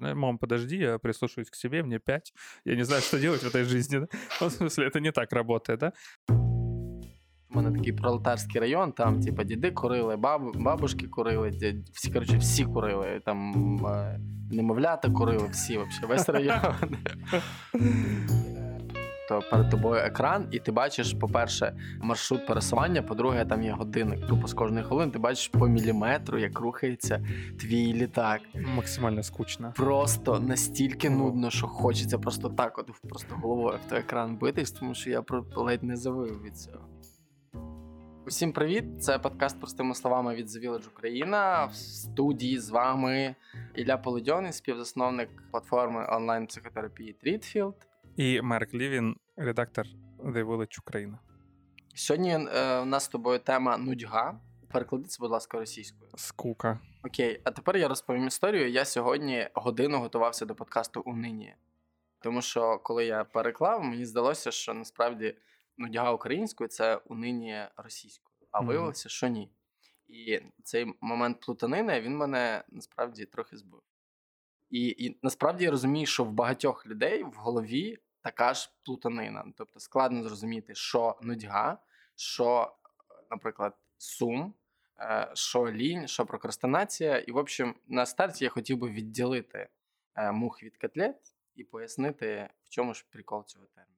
Э, Мам, подожди, я прислушаюсь к себе, мне 5. Я не знаю, что делать в этой жизни. Да? Ну, в смысле, это не так работает, да? У мене такий пролетарський район, там, типа, діди курили, баб, бабушки курили, дід, всі, коротше, всі курили. Там е, немовлята курили, всі, вообще, весь район. То перед тобою екран, і ти бачиш, по-перше, маршрут пересування, по-друге, там є годинник. Тупо з кожної хвилини ти бачиш по міліметру, як рухається твій літак. Максимально скучно. Просто настільки нудно, що хочеться просто так, от просто головою в той екран битись, тому що я ледь не завив від цього. Усім привіт! Це подкаст простими словами від The Village Україна. В студії з вами Ілля Полудьоний, співзасновник платформи онлайн-психотерапії Treatfield. І Марк Лівін, редактор The Village Україна. Сьогодні е, у нас з тобою тема нудьга. Переклади це, будь ласка, російською. Скука. Окей, а тепер я розповім історію. Я сьогодні годину готувався до подкасту Унині. Тому що коли я переклав, мені здалося, що насправді нудьга українською це унині російською, а Мгм. виявилося, що ні. І цей момент плутанини він мене насправді трохи збив. І, і насправді я розумію, що в багатьох людей в голові така ж плутанина. Тобто складно зрозуміти, що нудьга, що, е, наприклад, сум, е, що лінь, що прокрастинація. І, в общем, на старті я хотів би відділити е, мух від котлет і пояснити, в чому ж прикол цього терміну.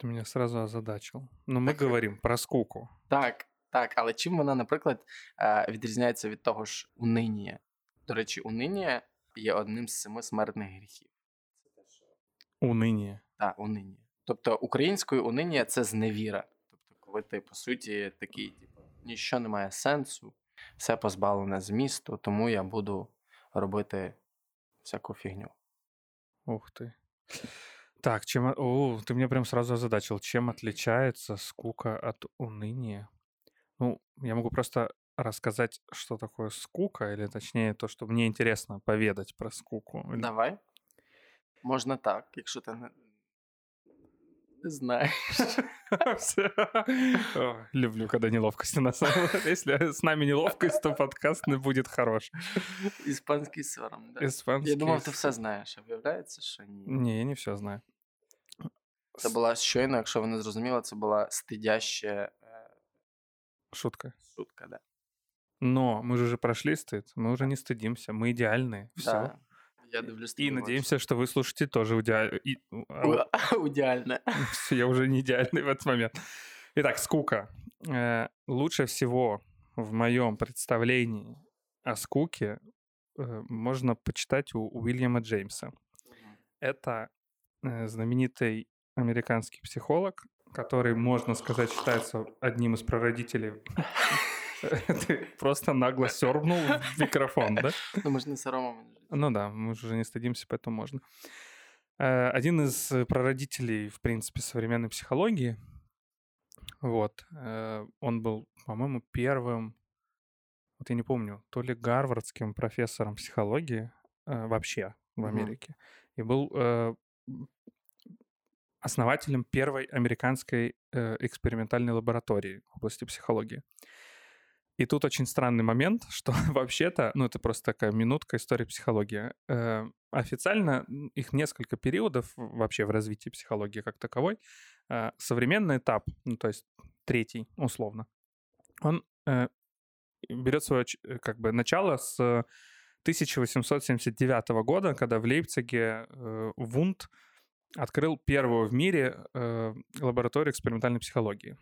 Ты меня сразу озадачил. Но мы Так. говорим про скуку. Так, так, але чим вона, наприклад, е, відрізняється від того ж унинія? До речі, унинія є одним з семи смертних гріхів. Це те, що Уныние. Так, унинія. Тобто українською унинія це зневіра. Тобто, коли ти, по суті, такий, типу, ніщо не має сенсу, все позбавлене змісту, тому я буду робити всяку фігню. Ух ты. Так, чем... о- О, ты меня прям сразу озадачил. Чем отличается скука от уныния? Ну, я могу просто рассказать, что такое скука, или точнее то, что мне интересно поведать про скуку. Или- Давай. Можна так, якщо ти не, не знаєш. Всё. О, Люблю, когда неловкость у нас. Если с нами неловкость, то подкаст не будет хорош. Іспанський сором. Да? Испанский... Я думав, ти все знаєш, а виявляється, що ні. Не, я не все знаю. Це була щойно, якщо ви не зрозуміли, це була стидяща е, Шутка. шутка, да. Но мы же уже прошли стыд, мы уже не стыдимся, мы идеальные. Все. Да. Я дивлюсь. И тобі в очі. надеемся, что вы слушаете тоже идеально. Ідеально. Я уже не идеальный в этот момент. Итак, скука. Э, Лучше всего в моем представлении о скуке э, можно почитать у Уильяма Джеймса. Это э, знаменитый американский психолог, который, можно сказать, считается одним из прародителей. Ты просто нагло сёрбнул в микрофон, да? Ну, ми ж не соромимо. Ну да, мы же не стыдимся, поэтому можно. Э, Один из прародителей, в принципе, современной психологии. Вот. э, Он был, по-моему, первым, вот я не помню, то ли гарвардским профессором психологии э, вообще в. Америке. И был основателем первой американской э, экспериментальной лаборатории в области психологии. И тут очень странный момент, что вообще-то, ну это просто такая минутка истории психологии. Э, официально их несколько периодов вообще в развитии психологии как таковой. Э, современный этап, ну то есть третий условно, он э, берет свое э, как бы начало с 1879 года, когда в Лейпциге э, Вунд открыл первую в мире э, лабораторию экспериментальной психологии.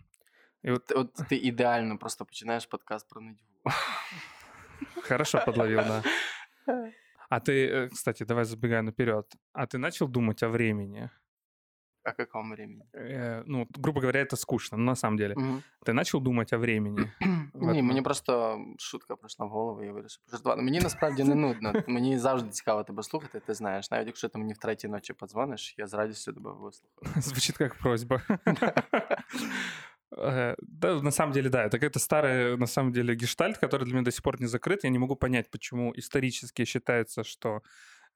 И вот От ти ідеально просто починаєш подкаст про нудьгу. хорошо подловил, да. А ты, э, кстати, давай забегая наперед. А ты начал думать о времени? О какому времени? Э, ну, грубо говоря, это скучно, но на самом деле. Мгм. Ты начал думать о времени? в Ні, этом? мені просто шутка прийшла в голову, я вирішив пожартувати. Мені насправді не нудно. Мені завжди цікаво тебе слухати, ти знаєш. Навіть якщо ти мені в третій ночі подзвониш, я з радістю тебе вислухаю. Звучит как просьба. Да, на самом деле, да, это какой-то старый, на самом деле, гештальт, который для меня до сих пор не закрыт. Я не могу понять, почему исторически считается, что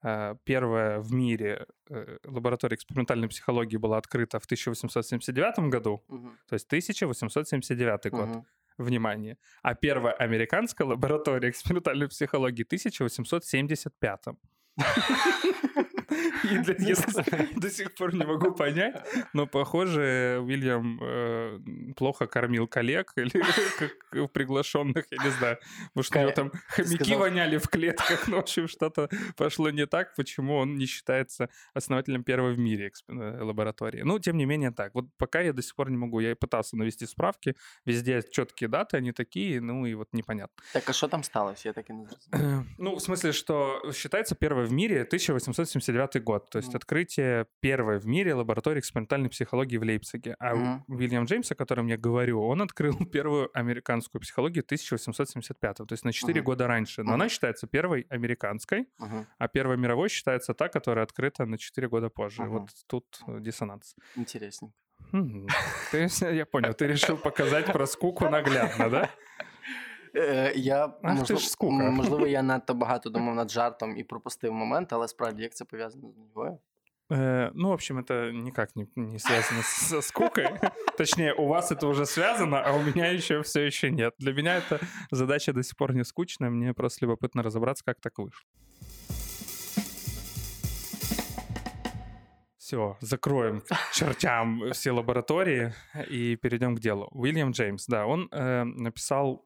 э, первая в мире э, лаборатория экспериментальной психологии была открыта в 1879 году, Мгм. то есть 1879 год, Мгм. внимание. А первая американская лаборатория экспериментальной психологии 1875. И для, если, до сих пор не могу понять, но, похоже, Уильям э, плохо кормил коллег или как приглашенных, я не знаю. Может, у него там хомяки сказал... воняли в клетках, ну, в общем, что-то пошло не так, почему он не считается основателем первой в мире э, лаборатории. Ну, тем не менее, так. Вот пока я до сих пор не могу. Я пытался навести справки, везде четкие даты, они такие, ну, и вот непонятно. Так, а что там сталося? Я так и не. Ну, в смысле, что считается первой в мире 1879 год, то есть mm. открытие первой в мире лаборатории экспериментальной психологии в Лейпциге. А mm. Уильям Джеймс, о котором я говорю, он открыл первую американскую психологию 1875, то есть на 4 mm. года раньше. Но mm. она считается первой американской, mm. а первой мировой считается та, которая открыта на 4 года позже. Mm. Вот тут диссонанс. Интересненько. Ты, я понял, ты решил показать про скуку наглядно, да? Я Ах, можливо, ж скука. можливо, я надто багато думав над жартом і пропустив момент, але справді як це пов'язано з нульовою? Э, ну, в общем, это никак не, не связано со скукой. Точнее, у вас это уже связано, а у меня еще все еще нет. Для меня эта задача до сих пор не скучная. Мне просто любопытно разобраться, как так вышло. Все, закроем к чертям все лаборатории и перейдем к делу. Уильям Джеймс, да, он э, написал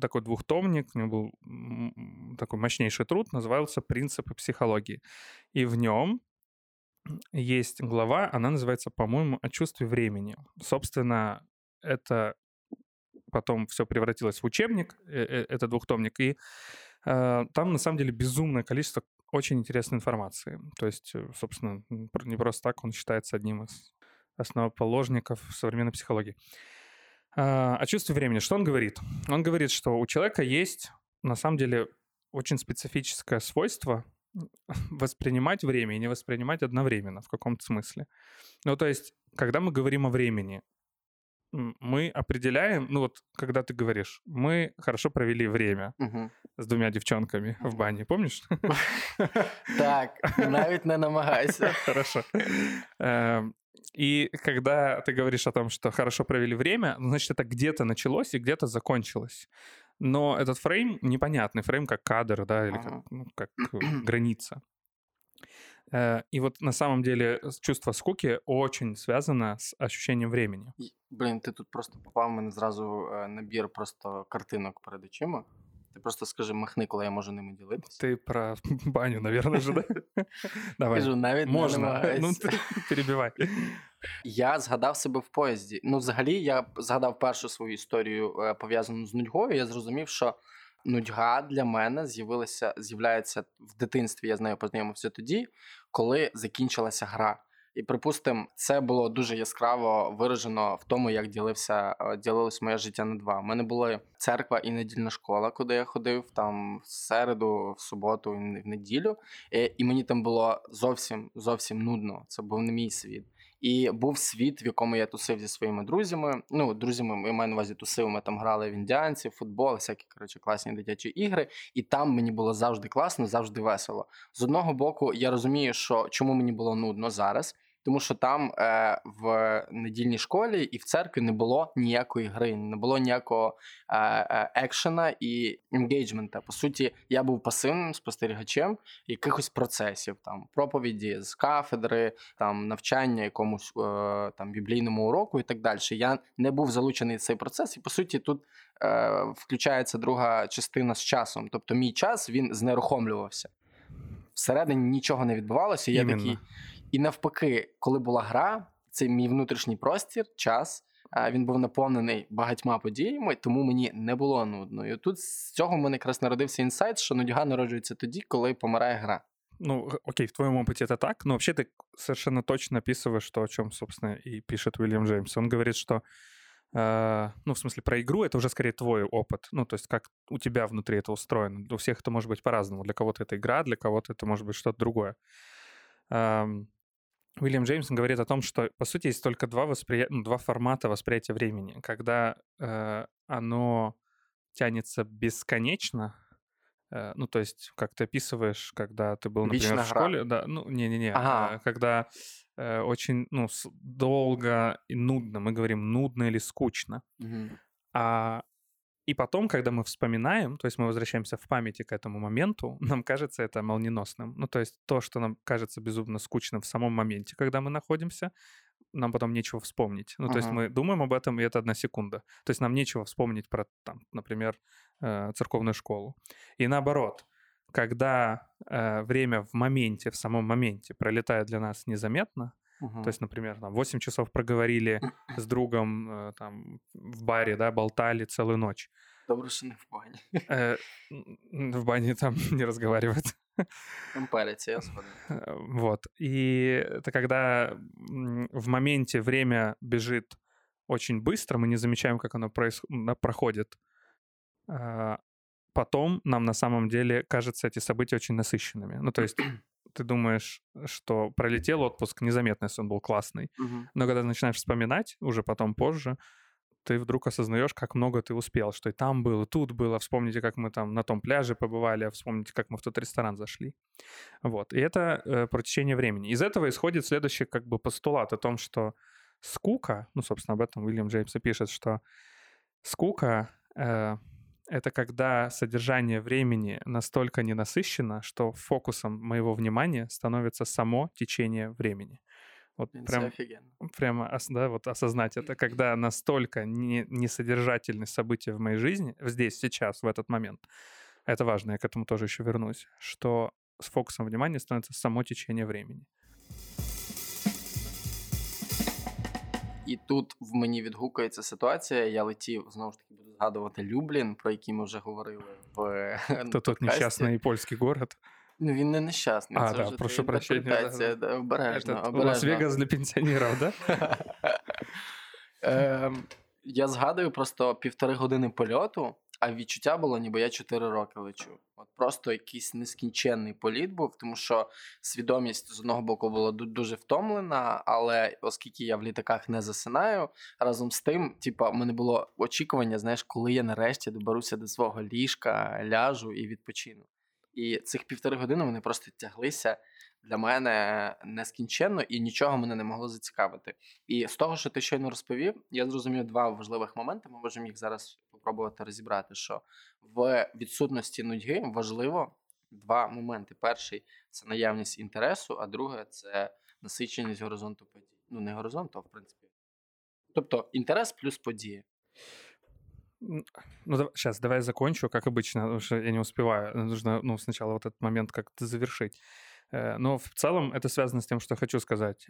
такой двухтомник, у него был такой мощнейший труд, назывался «Принципы психологии». И в нем есть глава, она называется, по-моему, «О чувстве времени». Собственно, это потом все превратилось в учебник, э, э, это двухтомник, и э, там на самом деле безумное количество очень интересной информации. То есть, собственно, не просто так он считается одним из основоположников современной психологии. А, о чувстве времени. Что он говорит? Он говорит, что у человека есть, на самом деле, очень специфическое свойство воспринимать время и не воспринимать одновременно в каком-то смысле. Ну, то есть, когда мы говорим о времени, мы определяем, ну вот, когда ты говоришь, мы хорошо провели время угу. с двумя девчонками в бане, помнишь? Так, навіть не намагайся. Хорошо. И когда ты говоришь о том, что хорошо провели время, ну, значит, это где-то началось и где-то закончилось. Но этот фрейм непонятный, фрейм как кадр, да, или как, ну, как граница. Э, и вот на самом деле чувство скуки очень связано с ощущением времени. Блин, ты тут просто попав мене зразу э, набір просто картинок перед очима. Ти просто скажи, махни, коли я можу ними ділитися. Ти про баню, наверное, же, да? Давай. Кажу, навіть Можна. Ну, перебивай. Я згадав себе в поїзді. Ну, взагалі, я згадав першу свою історію е, пов'язану з нудьгою. Я зрозумів, що нудьга для мене з'явилася, з'являється в дитинстві. Я з нею познайомився тоді, коли закінчилася гра. І припустимо, це було дуже яскраво виражено в тому, як ділився е, ділилось моє життя на два. У мене була церква і недільна школа, куди я ходив там в середу, в суботу, в неділю. І мені там було зовсім зовсім нудно. Це був не мій світ. І був світ, в якому я тусив зі своїми друзями. Ну, друзями, я маю на увазі тусив, ми там грали в індіанці, футбол, всякі коротше, класні дитячі ігри. І там мені було завжди класно, завжди весело. З одного боку, я розумію, що чому мені було нудно зараз тому що там е, в недільній школі і в церкві не було ніякої гри, не було ніякого е, е, екшена і енгейджмента. По суті, я був пасивним спостерігачем якихось процесів, там проповіді з кафедри, там навчання якомусь е, там біблійному уроку і так далі. Я не був залучений в цей процес, і по суті, тут е, включається друга частина з часом. Тобто, мій час він знерухомлювався. Всередині нічого не відбувалося. Я такий. І навпаки, коли була гра, цей мій внутрішній простір, час. Він був наповнений багатьма подіями, тому мені не було нудно. І тут з цього в мене якраз народився інсайт, що нудьга народжується тоді, коли помирає гра. Ну, окей, в твоем опыте это так, но вообще ты совершенно точно описываешь то, о чем, собственно, и пишет Уильям Джеймс. Он говорит, что, э, ну, в смысле, про игру это уже скорее твой опыт, ну, то есть как у тебя внутри это устроено. У всех это может быть по-разному. Для кого-то это игра, для кого-то это может быть что-то другое. Эм, Уильям Джеймсон говорит о том, что, по сути, есть только два, воспри... ну, два формата восприятия времени. Когда э, оно тянется бесконечно, э, ну, то есть, как ты описываешь, когда ты был, например, Вечно в школе, да, ну, не-не-не, ага. э, когда э, очень, ну, долго и нудно, мы говорим нудно или скучно, угу. а И потом, когда мы вспоминаем, то есть мы возвращаемся в памяти к этому моменту, нам кажется это молниеносным. Ну, то есть то, что нам кажется безумно скучным в самом моменте, когда мы находимся, нам потом нечего вспомнить. Ну, uh-huh. то есть мы думаем об этом, и это одна секунда. То есть нам нечего вспомнить про, там, например, э, церковную школу. И наоборот, когда э, время в моменте, в самом моменте пролетает для нас незаметно, uh-huh. то есть, например, там, 8 часов проговорили с другом э, там, в баре, да, болтали целую ночь. Не в бане. Э, в бане там не разговаривают. Там э, Вот. И это когда в моменте время бежит очень быстро, мы не замечаем, как оно проис... проходит. А, потом нам на самом деле кажется эти события очень насыщенными. Ну, то есть ты думаешь, что пролетел отпуск незаметно, если он был классный. Угу. Но когда начинаешь вспоминать, уже потом позже, ты вдруг осознаешь, как много ты успел, что и там было, и тут было. Вспомните, как мы там на том пляже побывали, а вспомните, как мы в тот ресторан зашли. Вот. И это э, про течение времени. Из этого исходит следующий как бы постулат о том, что скука, ну, собственно, об этом Уильям Джеймс пишет, что скука э, это когда содержание времени настолько ненасыщено, что фокусом моего внимания становится само течение времени. Вот прям, прямо да, вот осознать это, когда настолько не, несодержательные события в моей жизни, здесь, сейчас, в этот момент, это важно, я к этому тоже еще вернусь, что с фокусом внимания становится само течение времени. І тут в мені відгукується ситуація. Я летів знову ж таки буду згадувати Люблін, про який ми вже говорили в То тут нещасний польський город. Ну, він не нещасний. А, це да, прошу прощення. Да. Обережно, обережно. Лас-Вегас для пенсіонерів, да? Е, я згадую просто півтори години польоту, а відчуття було, ніби я 4 роки лечу. От просто якийсь нескінченний політ був, тому що свідомість з одного боку була дуже втомлена, але оскільки я в літаках не засинаю, разом з тим, типа, у мене було очікування, знаєш, коли я нарешті доберуся до свого ліжка, ляжу і відпочину. І цих півтори години вони просто тяглися для мене нескінченно і нічого мене не могло зацікавити. І з того, що ти щойно розповів, я зрозумів два важливих моменти. Ми можемо їх зараз спробувати розібрати. Що в відсутності нудьги важливо два моменти: перший це наявність інтересу, а друге це насиченість горизонту подій. Ну, не горизонту, а в принципі. Тобто інтерес плюс події. Ну, сейчас, давай я закончу, как обычно, потому что я не успеваю. Нужно, ну, сначала вот этот момент как-то завершить. Э, но в целом это связано с тем, что хочу сказать.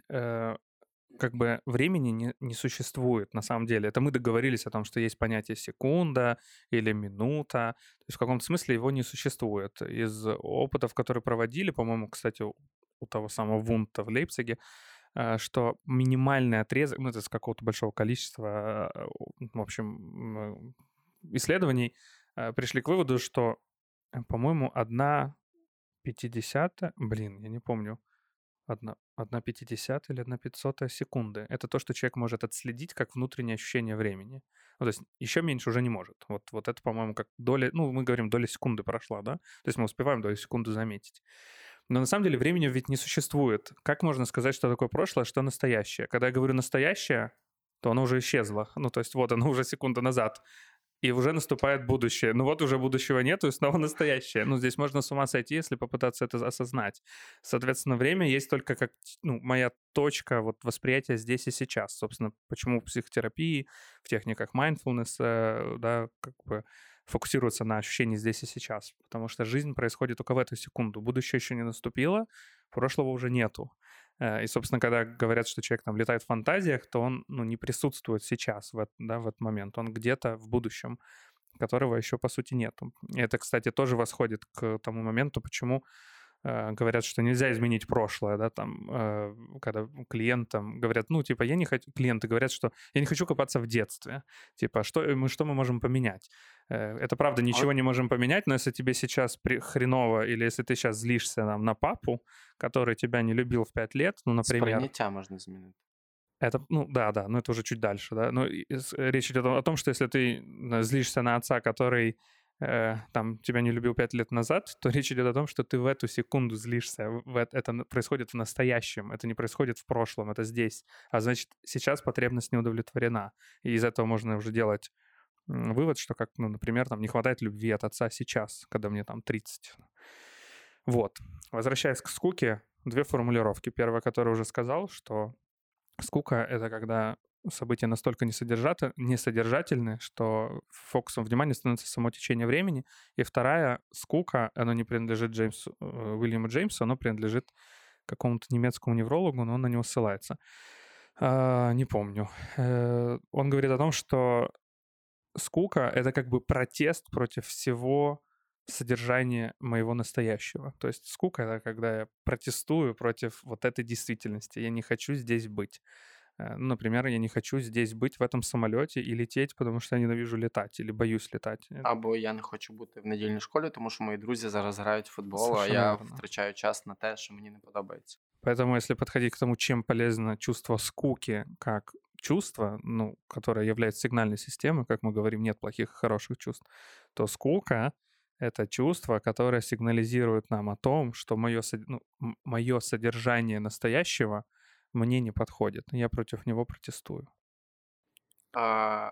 Э, как бы времени не, не существует на самом деле. Это мы договорились о том, что есть понятие секунда или минута. То есть в каком-то смысле его не существует. Из опытов, которые проводили, по-моему, кстати, у того самого Вунта в Лейпциге, э, что минимальный отрезок, ну, это с какого-то большого количества, в общем, исследований, пришли к выводу, что, по-моему, одна 50 блин, я не помню, одна, одна 50 или одна 500 секунды. Это то, что человек может отследить как внутреннее ощущение времени. Ну, то есть еще меньше уже не может. Вот, вот это, по-моему, как доля, ну, мы говорим, доля секунды прошла, да? То есть мы успеваем долю секунды заметить. Но на самом деле времени ведь не существует. Как можно сказать, что такое прошлое, что настоящее? Когда я говорю настоящее, то оно уже исчезло. Ну, то есть вот оно уже секунда назад и уже наступает будущее. Ну вот уже будущего нету, и снова настоящее. Ну здесь можно с ума сойти, если попытаться это осознать. Соответственно, время есть только как ну, моя точка вот восприятия здесь и сейчас. Собственно, почему в психотерапии, в техниках mindfulness, э, да, как бы фокусируется на ощущении здесь и сейчас. Потому что жизнь происходит только в эту секунду. Будущее еще не наступило, прошлого уже нету. Э, и, собственно, когда говорят, что человек там летает в фантазиях, то он ну, не присутствует сейчас, в, да, в этот момент. Он где-то в будущем, которого еще, по сути, нету. И это, кстати, тоже восходит к тому моменту, почему говорят, что нельзя изменить прошлое, да, там, э, когда клиентам говорят, ну, типа, я не хочу, клиенты говорят, что я не хочу копаться в детстве, типа, что мы, что мы можем поменять? Э, это правда, а ничего не можем поменять, но если тебе сейчас хреново, или если ты сейчас злишься там, на папу, который тебя не любил в пять лет, ну, например... Сприйняття можно изменить. Это, ну, да, да, но это уже чуть дальше, да. Но речь идет о том, что если ты злишься на отца, который э, там тебя не любил пять лет назад, то речь идет о том, что ты в эту секунду злишься. В, это происходит в настоящем, это не происходит в прошлом, это здесь. А значит, сейчас потребность не удовлетворена. И из этого можно уже делать вывод, что, как, ну, например, там не хватает любви от отца сейчас, когда мне там 30. Вот. Возвращаясь к скуке, две формулировки. Первая, которую уже сказал, что скука — это когда события настолько несодержательны, что фокусом внимания становится само течение времени. И вторая — скука, оно не принадлежит Джеймсу, э, Уильяму Джеймсу, оно принадлежит какому-то немецкому неврологу, но он на него ссылается. А, не помню. Э, он говорит о том, что скука — это как бы протест против всего содержания моего настоящего. То есть скука — это когда я протестую против вот этой действительности. Я не хочу здесь быть. Э, ну, например, я не хочу здесь быть в этом самолете и лететь, потому что я ненавижу летать или боюсь летать. Або я не хочу бути в недільній школі, тому що мої друзі зараз грають в футбол, а я верно. втрачаю час на те, що мені не подобається. Поэтому, если подходить к тому, чем полезно чувство скуки как чувство, ну, которое является сигнальной системой, как мы говорим, нет плохих и хороших чувств, то скука — это чувство, которое сигнализирует нам о том, что мое, ну, мое содержание настоящего — мне не подходит. Я против него протестую. А,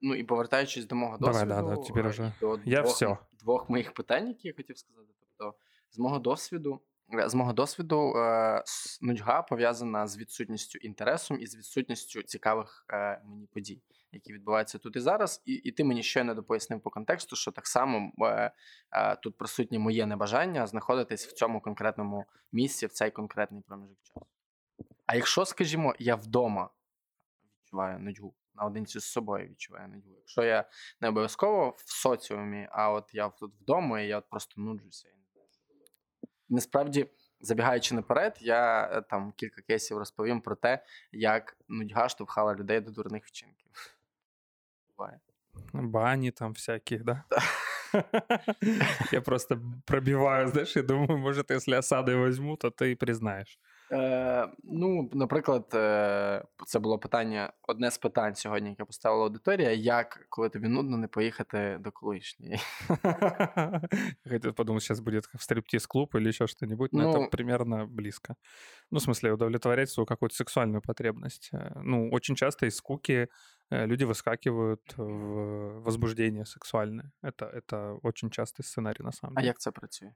ну і повертаючись до мого досвіду, Давай, да, да, тепер уже. до я двох, все. двох моїх питань, які я хотів сказати. Тобто, з мого досвіду, з мого досвіду, е, нудьга пов'язана з відсутністю інтересу і з відсутністю цікавих е, мені подій, які відбуваються тут і зараз. І і ти мені щойно допояснив по контексту, що так само е, е, тут присутнє моє небажання знаходитись в цьому конкретному місці, в цей конкретний проміжок часу. А якщо, скажімо, я вдома відчуваю нудьгу, наодинці з собою відчуваю нудьгу. Якщо я не обов'язково в соціумі, а от я тут вдома, і я от просто нуджуся. Насправді, забігаючи наперед, я е, там кілька кейсів розповім про те, як нудьга штовхала людей до дурних вчинків. Буває. Бані там всякі, да? Я просто пробиваю, знаєш, і думаю, може, якщо осади візьму, то ти признаєш. Е, Ну, наприклад, е, це було питання, одне з питань сьогодні, яке поставила аудиторія: як, коли тобі нудно, не поїхати до колишньої? Хотів подумати, зараз буде в стриптиз-клуб или ще что-нибудь, но ну, это примерно близко. Ну, в смысле, удовлетворять свою какую-то сексуальную потребность. Э, ну, очень часто из скуки э, люди выскакивают в возбуждение сексуальное. Это, это очень частый сценарий, на самом деле. А як це працює?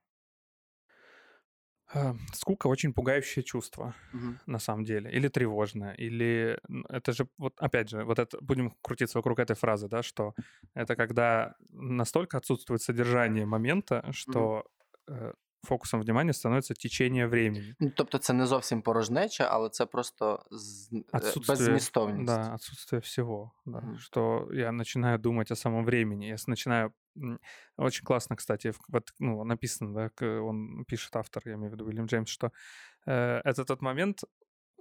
А, скука очень пугающее чувство, угу. на самом деле, или тревожное, или это же вот опять же вот это будем крутиться вокруг этой фразы, да, что это когда настолько отсутствует содержание момента, что угу фокусом внимания становится течение времени. Ну, тобто це не зовсім порожнеча, але це просто з... беззмістовність. Да, отсутствие всего. Да, mm Что я начинаю думать о самом времени. Я начинаю... Очень классно, кстати, вот, ну, написано, да, он пишет автор, я имею в виду Уильям Джеймс, что э, это тот момент,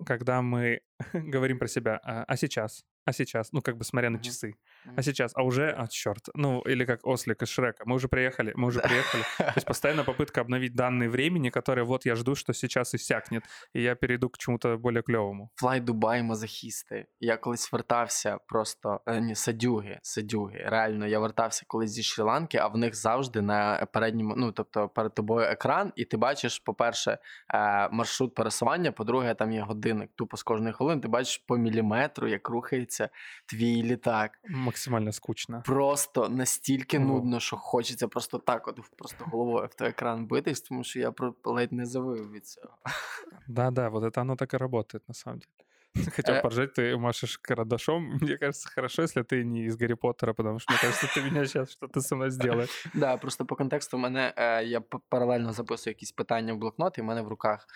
когда мы говорим про себя, а, а сейчас, а сейчас, ну, как бы смотря на часы, а сейчас, а уже, а, черт, ну, или как Ослик из Шрека, мы уже приехали, мы уже приехали. То есть постоянно попытка обновить данные времени, которые вот я жду, что сейчас иссякнет, и я перейду к чему-то более кльовому. Флай Дубай мазохісти. Я колись вертався просто, ні, садюги, садюги. Реально, я вертався колись зі Шрі-Ланки, а в них завжди на передньому, ну, тобто перед тобою екран, і ти бачиш, по-перше, е, маршрут пересування, по-друге, там є годинник, тупо з кожної хвилини, ти бачиш по міліметру, як рухається твій літак. Максимально скучно. Просто настільки нудно, що хочеться просто так, от просто головою в той екран битись, тому що я ледь не завив від цього. Да-да, вот это оно так и работает на самом деле. Хотел э... поржать, ты машешь карандашом. Мне кажется, хорошо, если ты не из Гарри Поттера, потому что мне кажется, ты меня сейчас что-то со мной сделаешь. Да, просто по контексту в мене э, я паралельно записую якісь питання в блокнот, і в мене в руках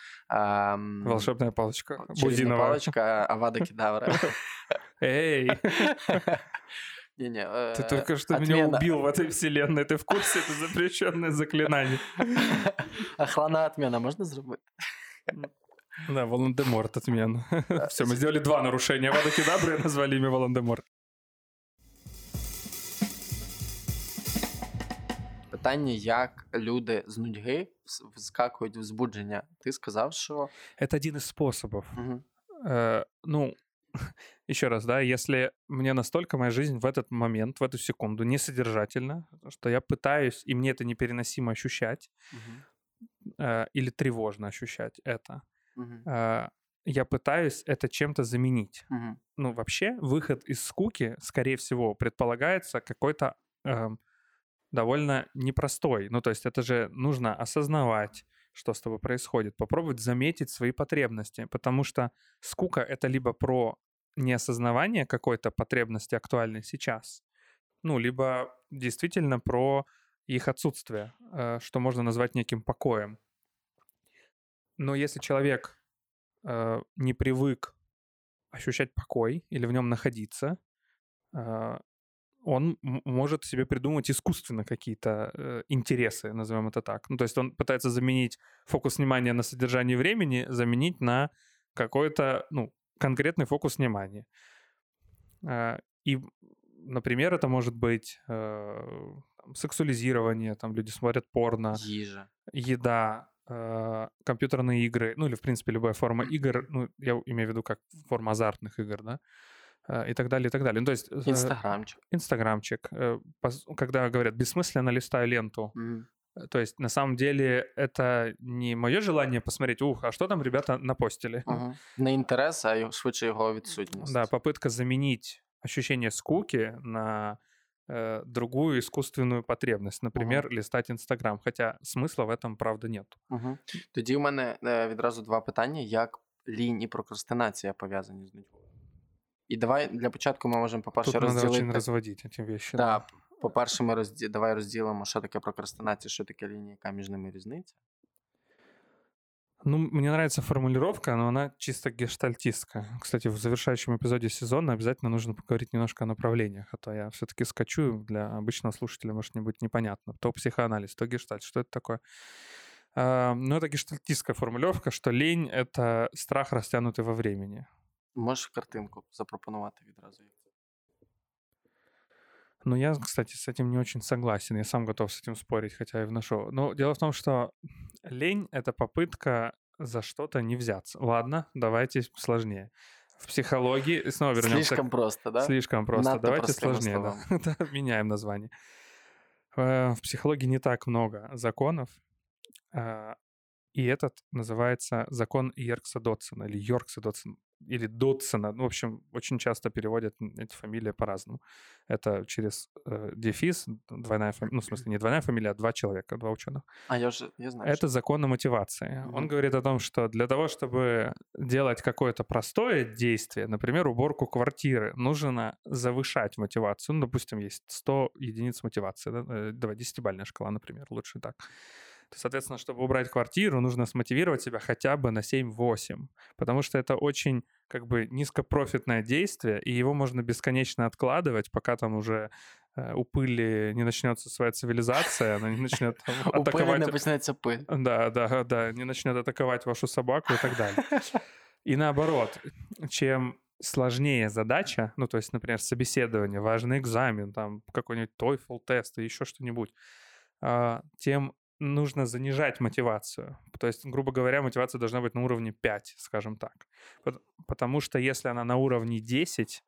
волшебная палочка. Бузинова палочка Авада Кедавра. Эй! Не-не, ты только что отмена. меня убил в этой вселенной. Ты в курсе? Это запрещенное заклинание. Охлана отмена можно зробить? Да, Волан-де-Морт отмен. Все, мы сделали два нарушения Вада Кедабры назвали имя Волан-де-Морт. Питання, як люди з нудьги вскакують в збудження. Ти сказав, що... Это один из способов. Угу. Э, ну, еще раз, да, если мне настолько моя жизнь в этот момент, в эту секунду несодержательна, что я пытаюсь, и мне это непереносимо ощущать, угу. э, или тревожно ощущать это, угу. я пытаюсь это чем-то заменить. Мгм. Ну, вообще, выход из скуки, скорее всего, предполагается какой-то эм, довольно непростой. Ну, то есть это же нужно осознавать, что с тобой происходит, попробовать заметить свои потребности, потому что скука — это либо про неосознавание какой-то потребности актуальной сейчас, ну, либо действительно про их отсутствие, э, что можно назвать неким покоем. Но если человек э, не привык ощущать покой или в нем находиться, э, он может себе придумать искусственно какие-то э, интересы, назовем это так. Ну, то есть он пытается заменить фокус внимания на содержание времени, заменить на какой-то, ну, конкретный фокус внимания. Э, и, например, это может быть э, там, сексуализирование, там люди смотрят порно, Їжа. еда, компьютерные игры, ну или, в принципе, любая форма игр, ну, я имею в виду как форма азартных игр, да, э, и так далее, и так далее. Ну, то есть... э, Інстаграмчик. Инстаграмчик. э, пос- Когда говорят «бессмысленно листаю ленту», Мгм. э, то есть на самом деле это не мое желание посмотреть, ух, а что там ребята напостили? Мгм. Не інтерес, а його- швидше його відсутність. Да, попытка заменить ощущение скуки на э, другую искусственную потребность, например, листать Инстаграм, хотя смысла в этом, правда, нет. Угу. Тоді в мене е, відразу два питання: як лінь і прокрастинація пов'язані з нудьгою? І давай для початку ми можемо, по-перше, Тут надо розділити. очень разводить эти вещи. Да, по-перше, ми розді... давай розділимо, що таке прокрастинація, що таке лінія, яка між ними різниця. Ну, мне нравится формулировка, но она чисто гештальтистская. Кстати, в завершающем эпизоде сезона обязательно нужно поговорить немножко о направлениях, а то я все-таки скачу, для обычного слушателя может не быть непонятно. То психоанализ, то гештальт, что это такое? А, ну, это гештальтистская формулировка, что лень — это страх, растянутый во времени. Можеш картинку запропонувати відразу. Ну, я, кстати, с этим не очень согласен. Я сам готов с этим спорить, хотя и вношу. Но дело в том, что лень — это попытка за что-то не взяться. Ладно, давайте сложнее. В психологии, снова вернемся Слишком просто, да? Слишком просто. Надто Давайте сложнее. Да. Меняем название. Э, В психологии не так много законов, а, и этот называется закон Йеркса Дотсона или Йоркса Дотсона или Дотсона. Ну, в общем, очень часто переводят эти фамилии по-разному. Это через э, дефис, двойная фамилия, ну, в смысле, не двойная фамилия, а два человека, два ученых. А я вже я знаю. Это закон о мотивации. Он Мгм. говорит о том, что для того, чтобы делать какое-то простое действие, например, уборку квартиры, нужно завышать мотивацию. Ну, допустим, есть 100 единиц мотивации. Да? Э, Давай, 10-бальная шкала, например, лучше так. Соответственно, чтобы убрать квартиру, нужно смотивировать себя хотя бы на 7-8, потому что это очень как бы низкопрофитное действие, и его можно бесконечно откладывать, пока там уже э, у пыли не начнется своя цивилизация, она не начнет там У атаковать не почнеться пиль. да, да, да, не начнет атаковать вашу собаку и так далее. И наоборот, чем сложнее задача, ну, то есть, например, собеседование, важный экзамен, там, какой-нибудь TOEFL тест и еще что-нибудь, а, тем нужно занижать мотивацию. То есть, грубо говоря, мотивация должна быть на уровне 5, скажем так. Пот- Потому что если она на уровне 10,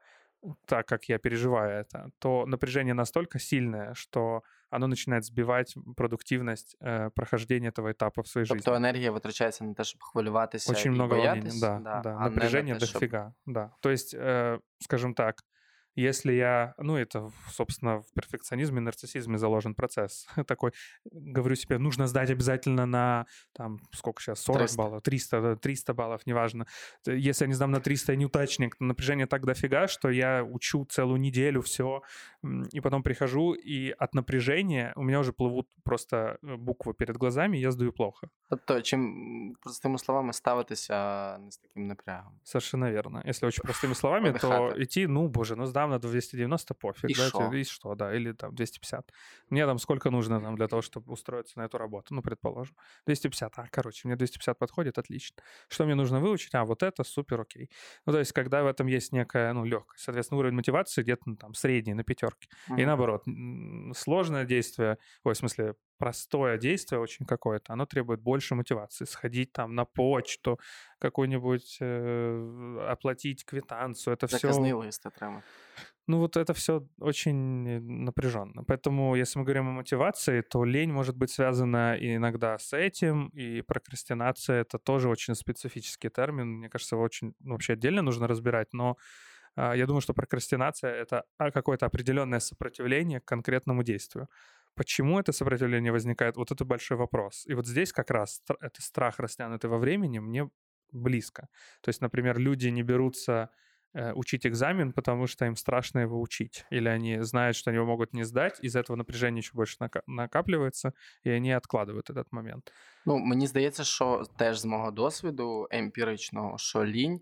так как я переживаю это, то напряжение настолько сильное, что оно начинает сбивать продуктивность э, прохождения этого этапа в своей Тобто жизни. енергія витрачається на те, щоб хвилюватися Очень і много волнения, боятись, да, да, а не на напряжения те, щоб- дофига, да. То есть, э, скажем так, если я, ну это, собственно, в перфекционизме, нарциссизме заложен процесс такой, говорю себе, нужно сдать обязательно на, там, сколько сейчас, 40 300. баллов, 300, да, 300 баллов, неважно. Если я не сдам на 300, я неудачник, напряжение так дофига, что я учу целую неделю все, и потом прихожу, и от напряжения у меня уже плывут просто э, буквы перед глазами, и я сдаю плохо. Тобто, чим м, простими словами ставитися не з таким напрягом. Совершенно верно. Если очень простыми словами, то идти, ну, боже, ну сдам на 290, пофиг. И да, шо? те- и что, да, или там 250. Мне там сколько нужно там, для того, чтобы устроиться на эту работу, ну, предположим. 250, а, короче, мне 250 подходит, отлично. Что мне нужно выучить? А, вот это, супер, окей. Ну, то есть, когда в этом есть некая, ну, легкость, соответственно, уровень мотивации где-то ну, там средний, на пятерке. И Мгм. наоборот, сложное действие, ой, в смысле, простое действие очень какое-то, оно требует больше мотивации. Сходить там на почту, какую-нибудь э, оплатить квитанцию, это все... Лист отримати. Ну вот это все очень напряженно. Поэтому, если мы говорим о мотивации, то лень может быть связана и иногда с этим, и прокрастинация — это тоже очень специфический термин. Мне кажется, его очень ну, вообще отдельно нужно разбирать, но а, я думаю, что прокрастинация — это а, какое-то определенное сопротивление к конкретному действию. Почему это сопротивление возникает? Вот это большой вопрос. И вот здесь как раз это страх растянутый во времени мне близко. То есть, например, люди не берутся э, учить экзамен, потому что им страшно его учить. Или они знают, что они его могут не сдать, из-за этого напряжение еще больше накапливается, и они откладывают этот момент. Ну, мені здається, що теж з мого досвіду емпіричного, що лінь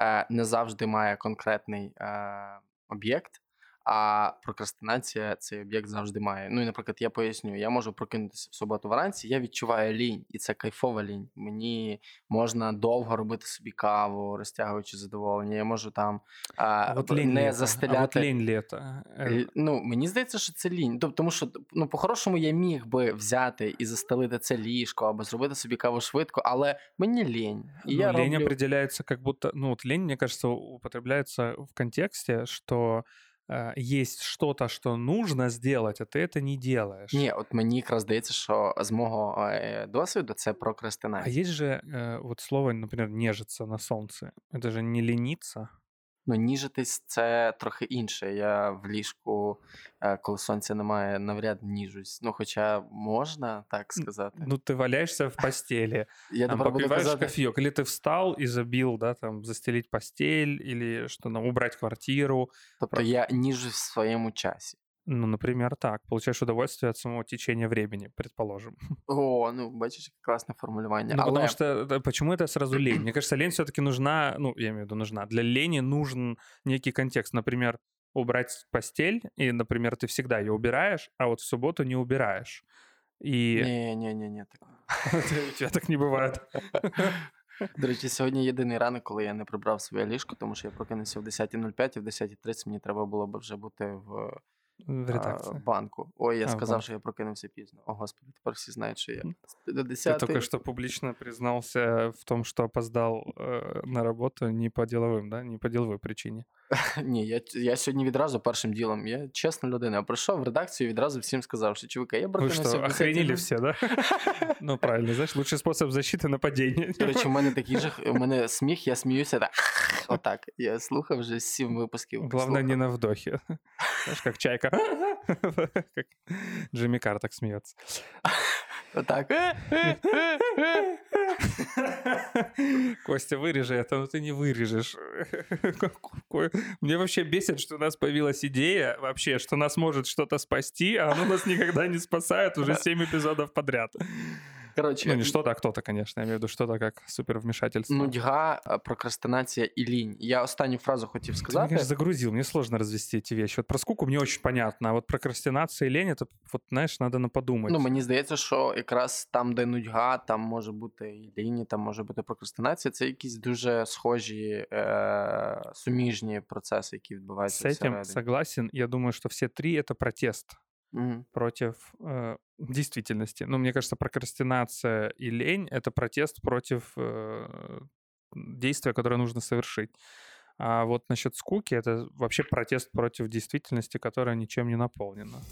е, не завжди має конкретний е, об'єкт, А прокрастинація цей об'єкт завжди має. Ну і, наприклад, я поясню, я можу прокинутися в суботу вранці, я відчуваю лінь, і це кайфова лінь. Мені можна довго робити собі каву, розтягуючи задоволення. Я можу там а, от лінь не застеляти. А от лінь літа. Ну, мені здається, що це лінь. Тобто, тому що ну, по-хорошому я міг би взяти і застелити це ліжко або зробити собі каву швидко, але мені лінь. І ну, я лень роблю... как будто, ну, вот лень, мне кажется, употребляется в контексте, что Э, есть что-то, что нужно сделать, а ти это не делаешь. Ні, от мені якраз здається, що з мого э, досвіду це прокрастинація. А есть же э, вот слово, например, нежиться на солнце. Это же не лениться. Ну, ніжитись це трохи інше. Я в ліжку, е, коли сонця немає, навряд ніжусь. Ну, хоча можна так сказати. Ну, ти валяєшся в постелі, Я там, попиваєш казати... кофійок, или ти встав і забив, да, там, застелить постель, или що, ну, убрать квартиру. Тобто Про... я ніжусь в своєму часі. Ну, например, так. Получаешь удовольствие от самого течения времени, предположим. О, ну, бачишь, классное формулирование. Ну, Але... потому что, почему это сразу лень? Мне кажется, лень все-таки нужна, ну, я имею в виду нужна. Для лени нужен некий контекст. Например, убрать постель, и, например, ты всегда ее убираешь, а вот в субботу не убираешь. И... Не-не-не, так. У тебя так не бывает. До речі, сьогодні єдиний ранок, коли я не прибрав своє ліжко, тому що я прокинувся в 10.05 і в 10.30 мені треба було б вже бути в в редакции. банку. Ой, я а, сказав, банк. що я прокинувся пізно. О, господи, тепер всі знають, що я до 10 Ты только что публично признался в том, что опоздал э, на работу не по деловым, да? Не по деловой причине. Ні, я я сьогодні відразу першим ділом. Я чесна людина. Я прийшов в редакцію і відразу всім сказав, що чувака, я прокинувся. Ви що, охренели всі, да? ну, правильно, знаєш, лучший спосіб защити нападіння. До речі, у мене такий же, у мене сміх, я сміюся так. Отак. Я слухав вже сім випусків. Главное, не на вдохе. Знаешь, как чайка. как Джимми Кар так смеется. Вот так. Костя, вырежи это, но ты не вырежешь. Мне вообще бесит, что у нас появилась идея вообще, что нас может что-то спасти, а оно нас никогда не спасает уже 7 эпизодов подряд. Короче, ну, не что-то, а кто-то, конечно. Я имею в виду что-то как супервмешательство. Нудьга, прокрастинация и лінь. Я останню фразу хотів сказати. Ты, конечно, загрузил. Мне сложно развести эти вещи. Вот про скуку мне очень понятно, а вот прокрастинация и лень, это, вот, знаешь, надо на подумать. Ну, мені здається, що якраз там, де нудьга, там може бути і лінь, там може бути прокрастинація. Це якісь дуже схожі, е- суміжні процеси, які відбуваються С этим согласен. Я думаю, что все три — это протест угу. против э, действительности. Ну, мне кажется, прокрастинация и лень — это протест против э, действия, которое нужно совершить. А вот насчет скуки — это вообще протест против действительности, которая ничем не наполнена.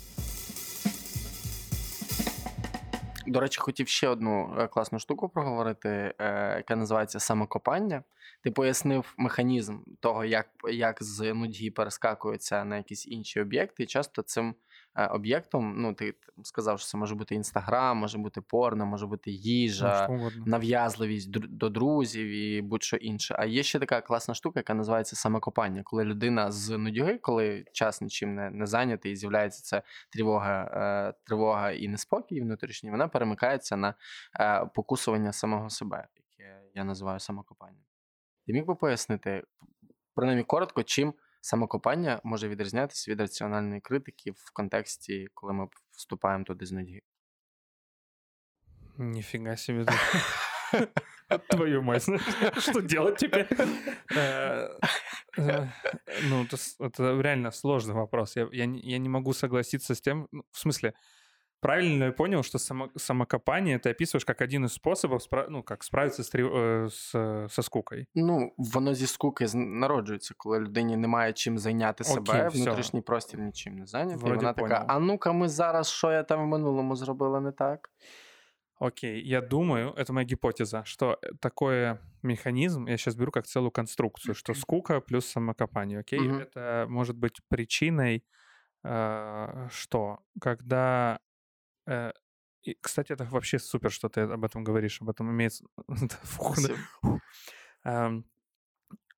До речі, хотів ще одну класну штуку проговорити, яка називається самокопання. Ти пояснив механізм того, як як з нудьги перескакується на якісь інші об'єкти, і часто цим Е, об'єктом. Ну, ти сказав, що це може бути інстаграм, може бути порно, може бути їжа, нав'язливість до друзів і будь-що інше. А є ще така класна штука, яка називається самокопання, коли людина з нудьги, коли час нічим не не зайнятий, і з'являється це тривога, е, тривога і неспокій внутрішній, вона перемикається на е, покусування самого себе, яке я називаю самокопанням. Ти міг би пояснити, принаймні коротко, чим самокопання може відрізнятися від раціональної критики в контексті, коли ми вступаємо туди з ноги. Нифига себе. Твою мать, что делать теперь? Э, э, ну, это реально сложный вопрос. Я не могу согласиться с тем, ну, в смысле, правильно я понял, что само, самокопание ты описываешь как один из способов спра- ну, как справитися з, трів- е, з, е, со скукою. Ну, воно зі скуки з- народжується, коли людині немає чим зайняти Окей, себе, всьо. внутрішній простір нічим не зайнятий. І Вроді вона така: понял. а ну-ка, ми зараз, що я там в минулому зробила не так? Окей, я думаю, это моя гипотеза, что э, такой механизм, я сейчас беру как целую конструкцию, что скука плюс самокопание, окей, Мгм. это может быть причиной, э, что когда... э, и, кстати, это вообще супер, что ты об этом говоришь, об этом имеется...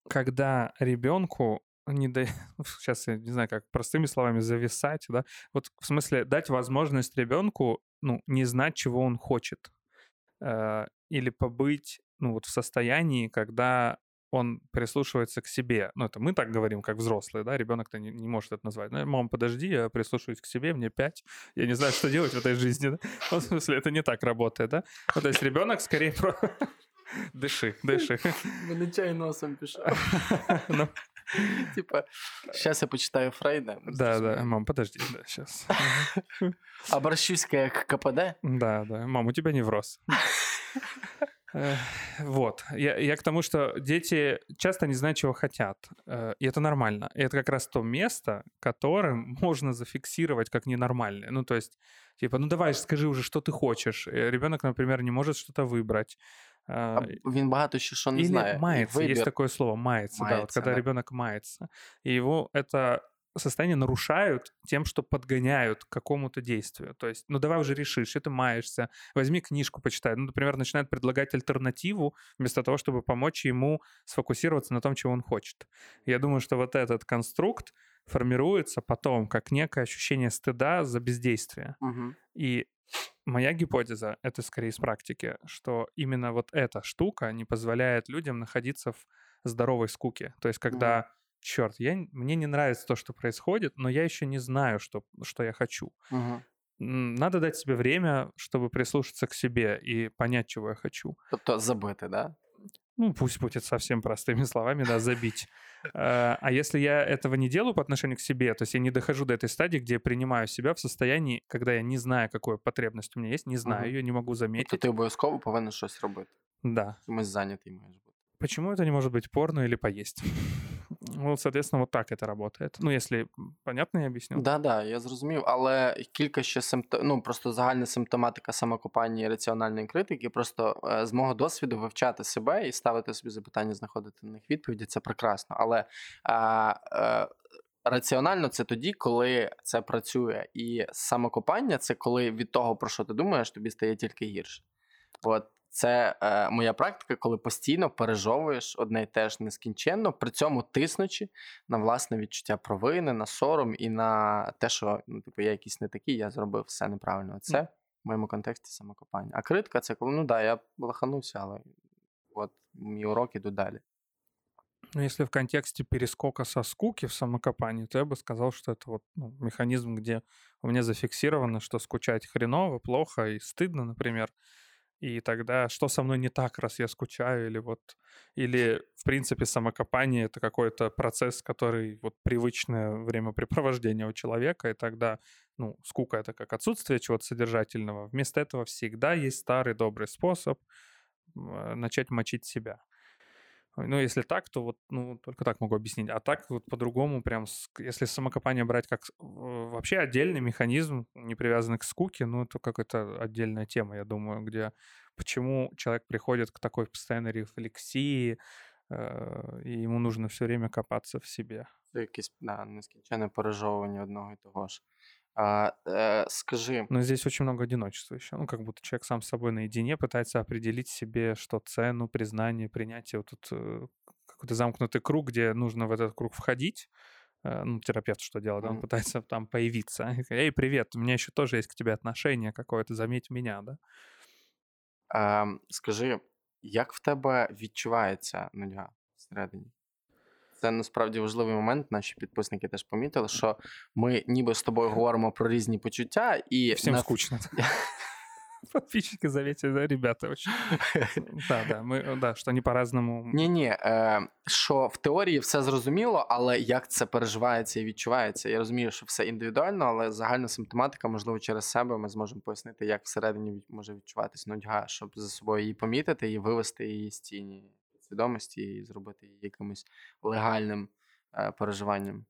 Когда ребенку не да... сейчас я не знаю, как простыми словами зависать, да, вот в смысле дать возможность ребенку, ну, не знать, чего он хочет, э, или побыть, ну, вот в состоянии, когда он прислушивается к себе. Ну, это мы так говорим, как взрослые, да, ребенок-то не, не может это назвать. Ну, Мам, подожди, я прислушиваюсь к себе, мне пять, я не знаю, что делать в этой жизни, да? Ну, в смысле, это не так работает, да? Ну, то есть ребенок скорее про... Дыши, дыши. Мене чай носом пішов. Ну, Типа, зараз я почитаю Фрейда. Да, да, мам, подожди, да, сейчас. Обращусь-ка я к КПД. Да, да, мам, у тебя невроз. Э, Вот, я, я к тому, что дети часто не знают, чего хотят, э, и это нормально. И это как раз то место, которым можно зафиксировать как ненормальное. Ну, то есть, типа, ну давай, скажи уже, что ты хочешь. Ребенок, например, не может что-то выбрать. А Э, він багато ще що не Или знає. І мается, есть вибір- такое слово, мается, да, вот Мается, когда да. ребенок мается. И его это состояние нарушают тем, что подгоняют к какому-то действию. То есть, ну давай уже решишь, ты маешься, возьми книжку, почитай. Ну, например, начинает предлагать альтернативу, вместо того, чтобы помочь ему сфокусироваться на том, чего он хочет. Я думаю, что вот этот конструкт формируется потом как некое ощущение стыда за бездействие. Мгм. И моя гипотеза, это скорее из практики, что именно вот эта штука не позволяет людям находиться в здоровой скуке. То есть когда, черт, я, мне не нравится то, что происходит, но я еще не знаю, что, что я хочу. М, Надо дать себе время, чтобы прислушаться к себе и понять, чего я хочу. Тобто забити, да? Ну, пусть будет совсем простыми словами, да, забить. Э, А если я этого не делаю по отношению к себе, то есть я не дохожу до этой стадии, где я принимаю себя в состоянии, когда я не знаю, какую потребность у меня есть, не знаю ее, не могу заметить. ти обов'язково повинен щось робити. Да. Чимось зайнятий маєш бути. Почему это не может быть порно или поесть? Ну, соответственно, вот так это работает. Ну, м, понятно я объяснил. Да, да, я зрозумів, але кілька ще симптом, ну просто загальна симптоматика самокопання і раціональної критики. Просто е, з мого досвіду вивчати себе і ставити собі запитання, знаходити на них відповіді це прекрасно. Але а, е, раціонально це тоді, коли це працює. І самокопання це коли від того, про що ти думаєш, тобі стає тільки гірше. От це е, моя практика, коли постійно пережовуєш одне й те ж нескінченно, при цьому тиснучи на власне відчуття провини, на сором і на те, що ну, типу, я якийсь не такий, я зробив все неправильно. Це в моєму контексті самокопання. А критика це коли, ну да, я лаханувся, але от мій урок іду далі. Ну, если в контексте перескока со скуки в самокопании, то я бы сказал, что это вот ну, механизм, где у меня зафиксировано, что скучать хреново, плохо и стыдно, например. И тогда что со мной не так, раз я скучаю, или вот... Или, в принципе, самокопание — это какой-то процесс, который вот привычное времяпрепровождение у человека, и тогда, ну, скука — это как отсутствие чего-то содержательного. Вместо этого всегда есть старый добрый способ начать мочить себя. Ну, если так, то вот, ну, только так могу объяснить. А так вот по-другому прям, если самокопание брать как вообще отдельный механизм, не привязанный к скуке, ну, это какая-то отдельная тема, я думаю, где почему человек приходит к такой постоянной рефлексии, э, и ему нужно все время копаться в себе. Це да, нескінченне пережовування одного і того ж. А, е, скажи, Но здесь очень много одиночества еще. Ну, как будто человек сам с собой наедине пытается определить себе, что цену, признание, принятие. Вот тут э, какой-то замкнутый круг, где нужно в этот круг входить. Э, Ну, терапевт что делает? Он Мгм. пытается там появиться. Эй, привет, у меня еще тоже есть к тебе отношение какое-то, заметь меня, да? е, скажи, як в тебе відчувається нудьга всередині? Це насправді важливий момент. Наші підписники теж помітили, що ми ніби з тобою говоримо про різні почуття, і Всем на- скучно. Подписчики заветили, да, ребята, очень. Да, да, ми, да, що вони по-разному. Ні, ні, е, що в теорії все зрозуміло, але як це переживається і відчувається. Я розумію, що все індивідуально, але загальна симптоматика, можливо, через себе ми зможемо пояснити, як всередині може відчуватись нудьга, щоб за собою її помітити і вивести її з тіні свідомості і зробити її якимось легальним е, переживанням.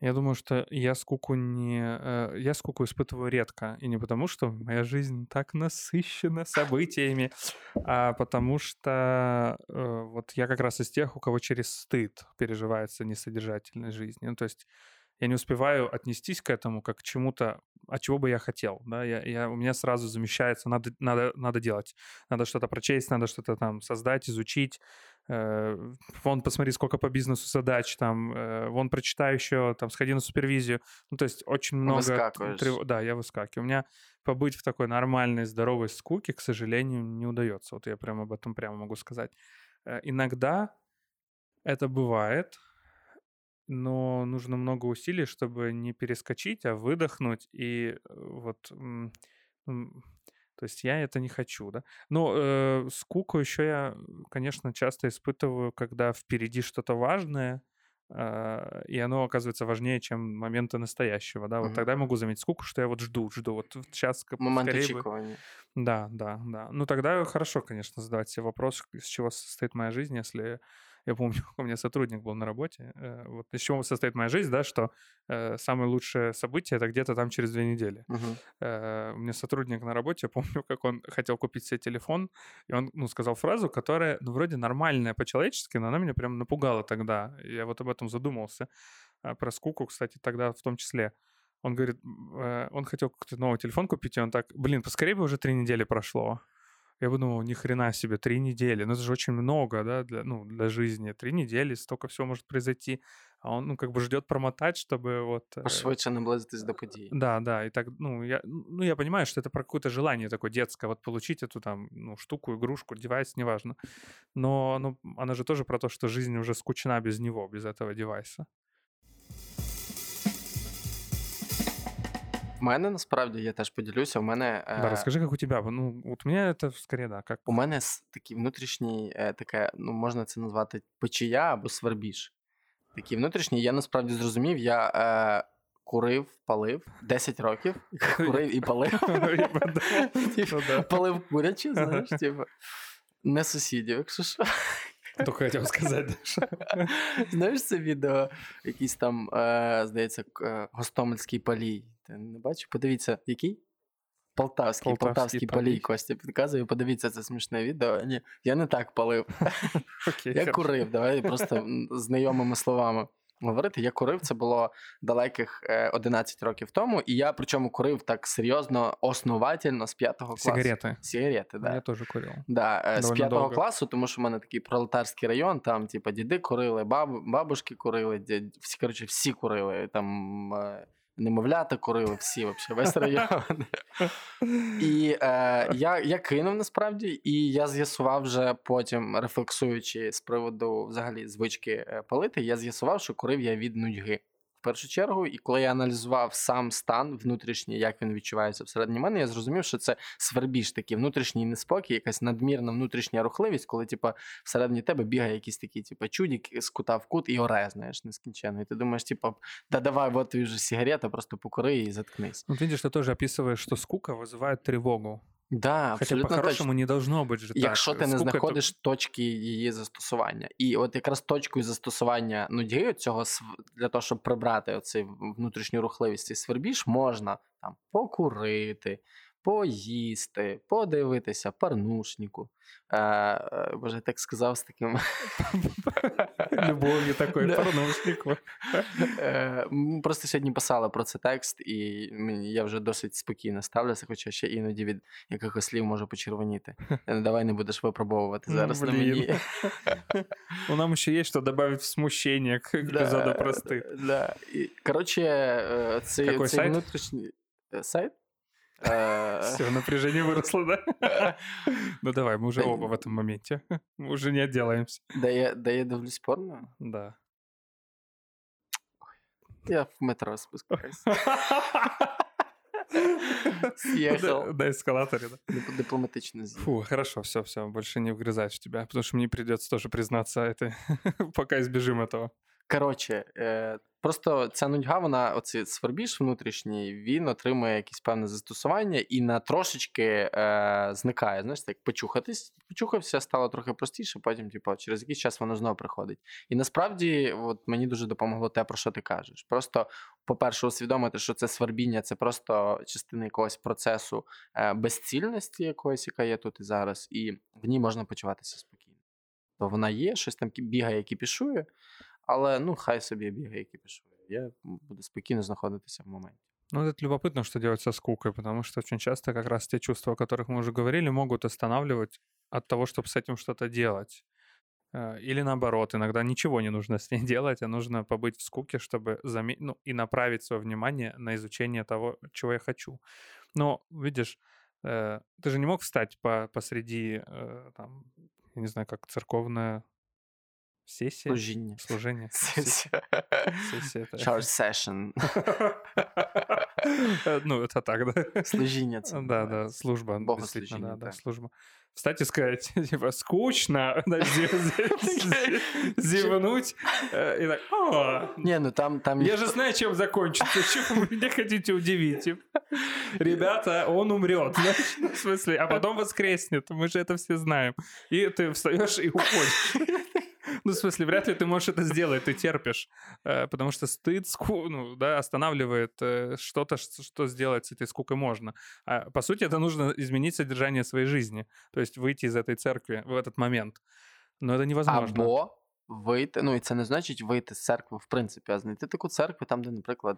Я думаю, что я скуку не... э, Я скуку испытываю редко. И не потому, что моя жизнь так насыщена событиями, а потому что э, вот я как раз из тех, у кого через стыд переживается несодержательность жизни. Ну, то есть я не успеваю отнестись к этому как к чему-то, а чего бы я хотел. Да? Я, я, у меня сразу замещается, надо, надо, надо делать. Надо что-то прочесть, надо что-то там создать, изучить. Э, вон, посмотри, сколько по бизнесу задач, там, э, вон, прочитай еще, там, сходи на супервизию. Ну, то есть очень много... Трев- Да, я выскакиваю. У меня побыть в такой нормальной, здоровой скуке, к сожалению, не удается. Вот я прямо об этом прямо могу сказать. Э, Иногда это бывает, но нужно много усилий, чтобы не перескочить, а выдохнуть и э, вот... То есть я это не хочу, да. Но э, скуку еще я, конечно, часто испытываю, когда впереди что-то важное, а, и оно оказывается важнее, чем моменты настоящего, да. Вот Мгм. тогда я могу заметить скуку, что я вот жду, жду. Вот сейчас Момент скорее бы... Да, да, да. Ну тогда хорошо, конечно, задавать себе вопрос, из чего состоит моя жизнь, если я помню, у меня сотрудник был на работе, э, вот из чего состоит моя жизнь, да, что э, самое лучшее событие это где-то там через две недели. Мгм. Э, у меня сотрудник на работе, я помню, как он хотел купить себе телефон, и он, ну, сказал фразу, которая, ну, вроде нормальная по-человечески, но она меня прям напугала тогда. Я вот об этом задумался. А, Про скуку, кстати, тогда в том числе. Он говорит, э, он хотел какой-то новый телефон купить, и он так, блин, поскорее бы уже три недели прошло. Я бы думал, ни хрена себе, три недели. Ну, это же очень много, да, для, ну, для жизни. Три недели, столько всего может произойти. А он, ну, как бы ждет промотать, чтобы вот... э, Пошвидше наблизитись до події. да, да, и так, ну я, ну, я понимаю, что это про какое-то желание такое детское, вот получить эту там, ну, штуку, игрушку, девайс, неважно. Но, ну, она же тоже про то, что жизнь уже скучна без него, без этого девайса. В мене насправді я теж поділюся. У мене е, Да, расскажи, как у тебя. Ну, вот у меня это скорее, да, как... у мене такий внутрішній, е, таке, ну можна це назвати печія або свербіж. Такий внутрішній, я насправді зрозумів, я е, курив, палив 10 років. Курив і палив. Подумал, ну. Палив куряче, знаєш, типу. Не сусідів, якщо що. Сказать, да, что- Знаєш це відео, якийсь там, е, здається, е, Гостомельський палій. Не бачив? Подивіться, який? Полтавський, Полтавський Полтавський палій. палій Костя підказує, подивіться це смішне відео. Ні, я не так палив. Я курив, давай просто знайомими словами говорити. Я курив, це було далеких е, 11 років тому, і я причому курив так серйозно, основательно з п'ятого класу. Сигареты. Сигарети, да. Я тоже курил. Да, е, з п'ятого класу, тому що в мене такий пролетарський район, там, типа, діди курили, баб, бабушки курили, дід, всі, коротше, всі курили. Там е, немовлята курили, всі, вообще, весь район. І е, я, я кинув насправді, і я з'ясував вже потім, рефлексуючи з приводу взагалі звички е, палити, я з'ясував, що курив я від нудьги В першу чергу, і коли я аналізував сам стан внутрішній, як він відчувається всередині мене, я зрозумів, що це свербіж такий внутрішній неспокій, якась надмірна внутрішня рухливість, коли типа всередині тебе бігає якийсь такий, типа, чудік з кута в кут і оре, знаєш, нескінченно. І ти думаєш, типа, да давай, от тобі вже сигарета, просто покури і заткнись. Вот видишь, ты тоже описываешь, что скука вызывает тревогу. Да, точно. по-хорошему не должно быть же так. Якщо ти не знаходиш точки її застосування. І от якраз точкою застосування нудьги цього для того, щоб прибрати оцей внутрішню рухливість і свербіж, можна там покурити, поїсти, подивитися порнушнику. Е, е, боже, я так сказав з таким. любов'ю такої порнушнику. Э, просто сьогодні писала про це текст, і я вже досить спокійно ставлюся, хоча ще іноді від якихось слів можу почервоніти. Э, давай не будеш випробовувати ну, зараз на мені. У нам ще є, що додати в смущення як эпизоду прости. Коротше, э, цей внутрішній сайт. Е, Все, напряжение выросло, да? Ну давай, мы уже Да оба в этом моменте. Мы уже не отделаемся. Де я, де я дивлюсь порно? Да. Я в метро спускаюсь. Съехал. На эскалаторе, да. Дипломатично Фу, хорошо, все, все, больше не вгрызаюсь в тебя, потому что мне придется тоже признаться это, пока избежим этого. Коротше, е, просто ця нудьга, вона, оцей свербіж внутрішній, він отримує якесь певне застосування і на трошечки е, зникає. Знаєш, так почухатись, почухався, стало трохи простіше, потім, типу, через якийсь час воно знову приходить. І насправді, от мені дуже допомогло те, про що ти кажеш. Просто, по-перше, усвідомити, що це свербіння, це просто частина якогось процесу е, безцільності, якоїсь, яка є тут і зараз, і в ній можна почуватися спокійно. То вона є, щось там бігає, кіпішує. Але ну хай собі бігає, кипішує. Я буду спокійно знаходитися в моменте. Ну, это любопытно, что делать со скукой, потому что очень часто как раз те чувства, о которых мы уже говорили, могут останавливать от того, чтобы с этим что-то делать. Э, или наоборот, иногда ничего не нужно с ней делать, а нужно побыть в скуке, чтобы заме... ну, и направить свое внимание на изучение того, чего я хочу. Но, видишь, э, ты же не мог встать по посреди, э, там, я не знаю, как церковная Сессия? Служение. Служение. Сессия. Сессия. Charge session. Ну, это так, да? Служение. Да, да, служба. Богослужение, да, да, служба. Встать и сказать, типа, скучно, зевнуть, э, и так, Не, ну там... там Я же знаю, чем закончится, чего вы меня хотите удивить. Ребята, он умрет, в смысле, а потом воскреснет, мы же это все знаем. И ты встаешь и уходишь. Ну, в смысле, вряд ли ты можешь это сделать, ты терпишь, э, потому что стыд ну, да, останавливает э, что-то, что сделать с этой скукой можно. А, по сути, это нужно изменить содержание своей жизни, то есть выйти из этой церкви в этот момент. Но это невозможно. Або вийти, ну і це не значить вийти з церкви, в принципі, а знайти таку церкву, там, де, наприклад,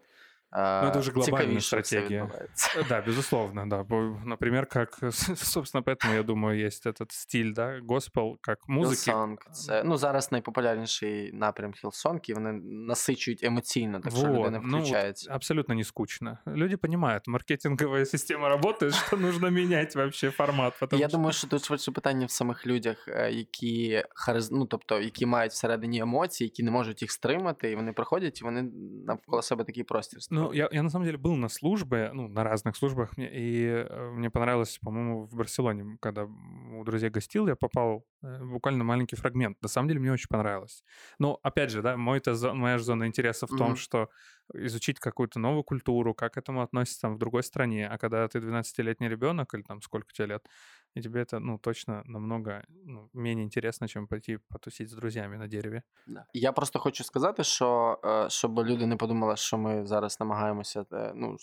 Ну, это уже глобальная стратегия. Да, безусловно, да. Например, как, собственно, поэтому, я думаю, есть этот стиль, да, госпел, как музики. Hillsong. Це, ну, зараз найпопулярніший напрям Hillsong, і вони насичують емоційно, так що людина включається. Ну, абсолютно не скучно. Люди понимают, маркетинговая система работает, що нужно менять вообще формат. Я думаю, що тут швидше питання в самих людях, е, які хариз... ну, тобто, які мають всередині емоції, які не можуть їх стримати, і вони приходять, і вони навколо себе такий простір Ну, я, я на самом деле был на службе, ну, на разных службах, и э, мне понравилось, по-моему, в Барселоне, когда у друзей гостил, я попал э, буквально маленький фрагмент. На самом деле мне очень понравилось. Но, опять же, да, мой -то, моя же зона интереса в том, mm-hmm. что изучить какую-то новую культуру, как к этому относится там в другой стране. А когда ты 12-летний ребенок, или там сколько тебе лет, и тебе это, ну, точно намного ну, менее интересно, чем пойти потусить з друзями на дереві. Да. Я просто хочу сказати, що щоб люди не подумали, що ми зараз намагаємося. Ну,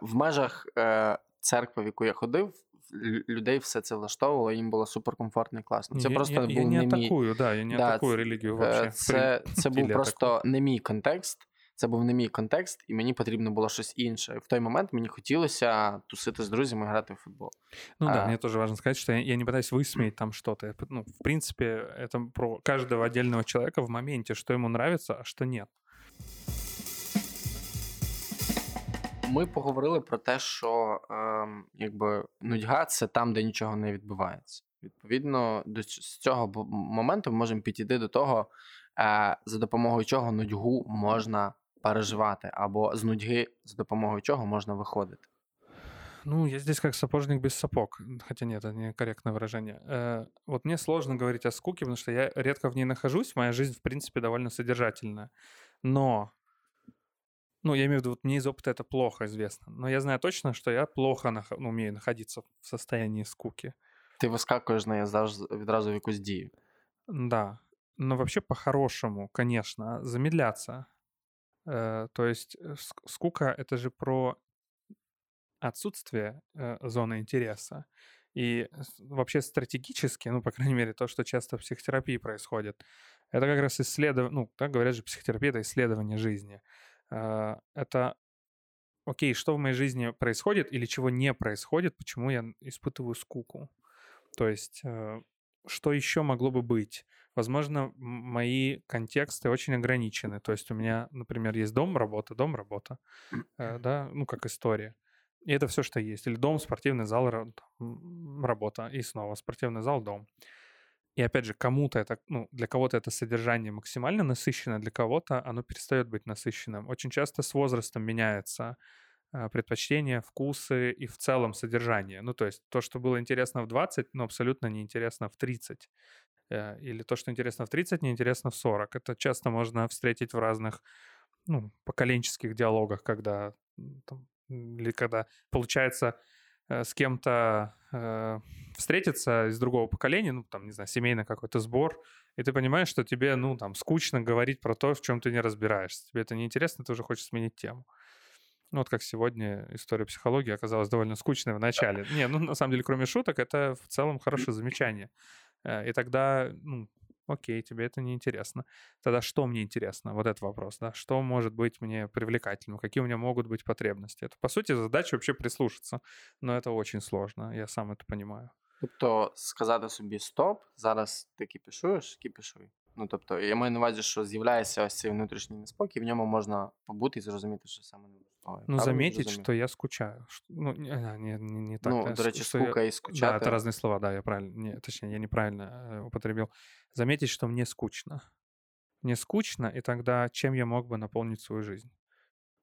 в межах церкви, в яку я ходив, людей все це влаштовувало, їм було суперкомфортно і класно. Це я, просто я, був я не, не атакую, мій... да, я не да, атакую релігію вообще. Це, це був просто не мій контекст. Це був не мій контекст, і мені потрібно було щось інше. В той момент мені хотілося тусити з друзями, грати в футбол. Ну а... да, мне тоже важно сказать, что я, я не пытаюсь высмеять там что-то. Ну, в принципе, это про каждого отдельного человека в моменте, что ему нравится, а что нет. Ми поговорили про те, що е, якби нудьга це там, де нічого не відбувається. Відповідно, до з цього моменту ми можемо підійти до того, е, за допомогою чого нудьгу можна переживати, або з нудьги, за допомогою чого можна виходити. Ну, я здесь как сапожник без сапог, хотя нет, это некорректное выражение. Э, вот мне сложно говорить о скуке, потому что я редко в ней нахожусь, моя жизнь, в принципе, довольно содержательная. Но, ну, я имею в виду, вот мне из опыта это плохо известно, но я знаю точно, что я плохо нах... ну, умею находиться в состоянии скуки. Ты выскакиваешь на відразу в якусь дію. Да, но вообще по-хорошему, конечно, замедляться. Э, то есть э, скука — это же про отсутствие э, зоны интереса. И вообще стратегически, ну, по крайней мере, то, что часто в психотерапии происходит, это как раз исследование, ну, так говорят же, психотерапия — это исследование жизни. Это, окей, что в моей жизни происходит или чего не происходит, почему я испытываю скуку. То есть, что еще могло бы быть? возможно, мои контексты очень ограничены. То есть у меня, например, есть дом, работа, дом, работа, э, да, ну, как история. И это все, что есть. Или дом, спортивный зал, работа. И снова спортивный зал, дом. И опять же, кому-то это, ну, для кого-то это содержание максимально насыщенное, для кого-то оно перестает быть насыщенным. Очень часто с возрастом меняется предпочтения, вкусы и в целом содержание. Ну, то есть то, что было интересно в 20, но абсолютно неинтересно в 30. Э, или то, что интересно в 30, неинтересно в 40. Это часто можно встретить в разных ну, поколенческих диалогах, когда, там, или когда получается э, с кем-то э, встретиться из другого поколения, ну, там, не знаю, семейный какой-то сбор, и ты понимаешь, что тебе, ну, там, скучно говорить про то, в чем ты не разбираешься. Тебе это неинтересно, ты уже хочешь сменить тему. Ну, вот как сегодня история психологии оказалась довольно скучной в начале. Не, ну, на самом деле, кроме шуток, это в целом хорошее замечание. Э, и тогда, ну, окей, тебе это не интересно. Тогда что мне интересно? Вот этот вопрос, да? Что может быть мне привлекательным? Какие у меня могут быть потребности? Это, по сути, задача вообще прислушаться. Но это очень сложно, я сам это понимаю. Тобто сказати собі стоп, зараз ти кіпішуєш, кіпішуй. Ну тобто, я маю на увазі, що з'являється ось цей внутрішній неспокій, в ньому можна побути і зрозуміти, що саме не Ну, заметить, что я скучаю. Ну, не, не, не, не так. Ну, до речі, скука я... и скучать. Да, это разные слова, да, я правильно, не, точнее, я неправильно э, употребил. Заметить, что мне скучно. Мне скучно, и тогда чем я мог бы наполнить свою жизнь?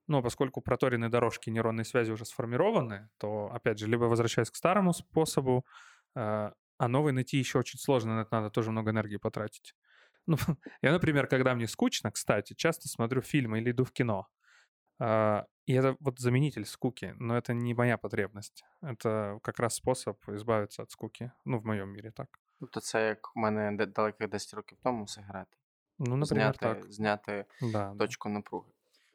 Ну, поскольку проторенные дорожки нейронной связи уже сформированы, то, опять же, либо возвращаясь к старому способу, э, а новый найти еще очень сложно, на это надо тоже много энергии потратить. Ну, я, например, когда мне скучно, кстати, часто смотрю фильмы или иду в кино. А, и это вот заменитель скуки, но это не моя потребность. Это как раз способ избавиться от скуки. Ну, в моем мире так. Тобто це як у мене далеких 10 років тому сигарети. Ну, наприклад, зняти, так. зняти Да, точку напруги.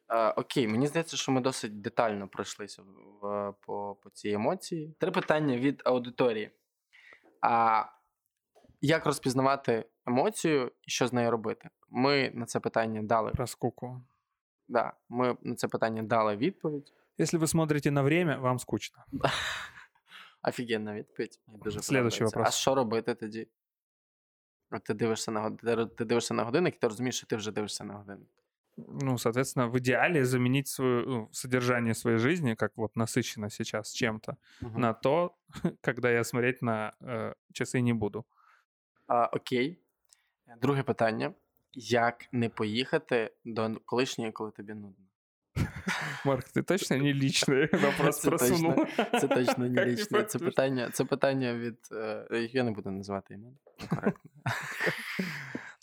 А, окей, мені здається, що ми досить детально пройшлися в, по, по цій емоції. Три питання від аудиторії. А як розпізнавати емоцію і що з нею робити? Ми на це питання дали. Про скуку. Да, ми на це питання дали відповідь. Если вы смотрите на время, вам скучно. Офігенна відповідь. Мені дуже Следующий подобається. вопрос. А що робити тоді? От ти дивишся на годинник, ти дивишся на годинник, і ти розумієш, що ти вже дивишся на годинник. Ну, соответственно, в идеале заменить свое ну, содержание своей жизни, как вот насыщенно сейчас чем-то, Мгм. на то, когда я смотреть на э, часы не буду. А, окей. Друге питання: як не поїхати до колишньої, коли тобі нудно? Марк, ты точно не личный вопрос Це просунул? точно- Це точно не Как не лічне. Це поймешь? питання, це питання від. е, Я не буду називати імен. Некоректно.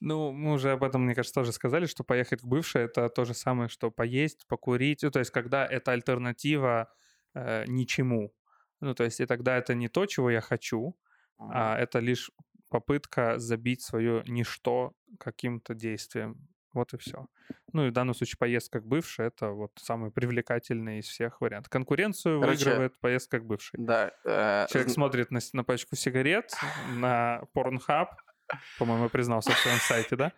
Ну, мы уже об этом, мне кажется, тоже сказали, что поехать в бывшее это то же самое, что поесть, покурить. Ну, то есть, когда это альтернатива э, ничему. Ну, то есть, и тогда это не то, чего я хочу, а это лишь попытка забить свое ничто каким-то действием. Вот и все. Ну и в данном случае поездка к бывшей это вот самый привлекательный из всех вариантов. Конкуренцию Короче, выигрывает поездка к бывшей. Да, е, Человек з- смотрит на, на пачку сигарет, на Pornhub, по-моему, признался в своем сайте, да?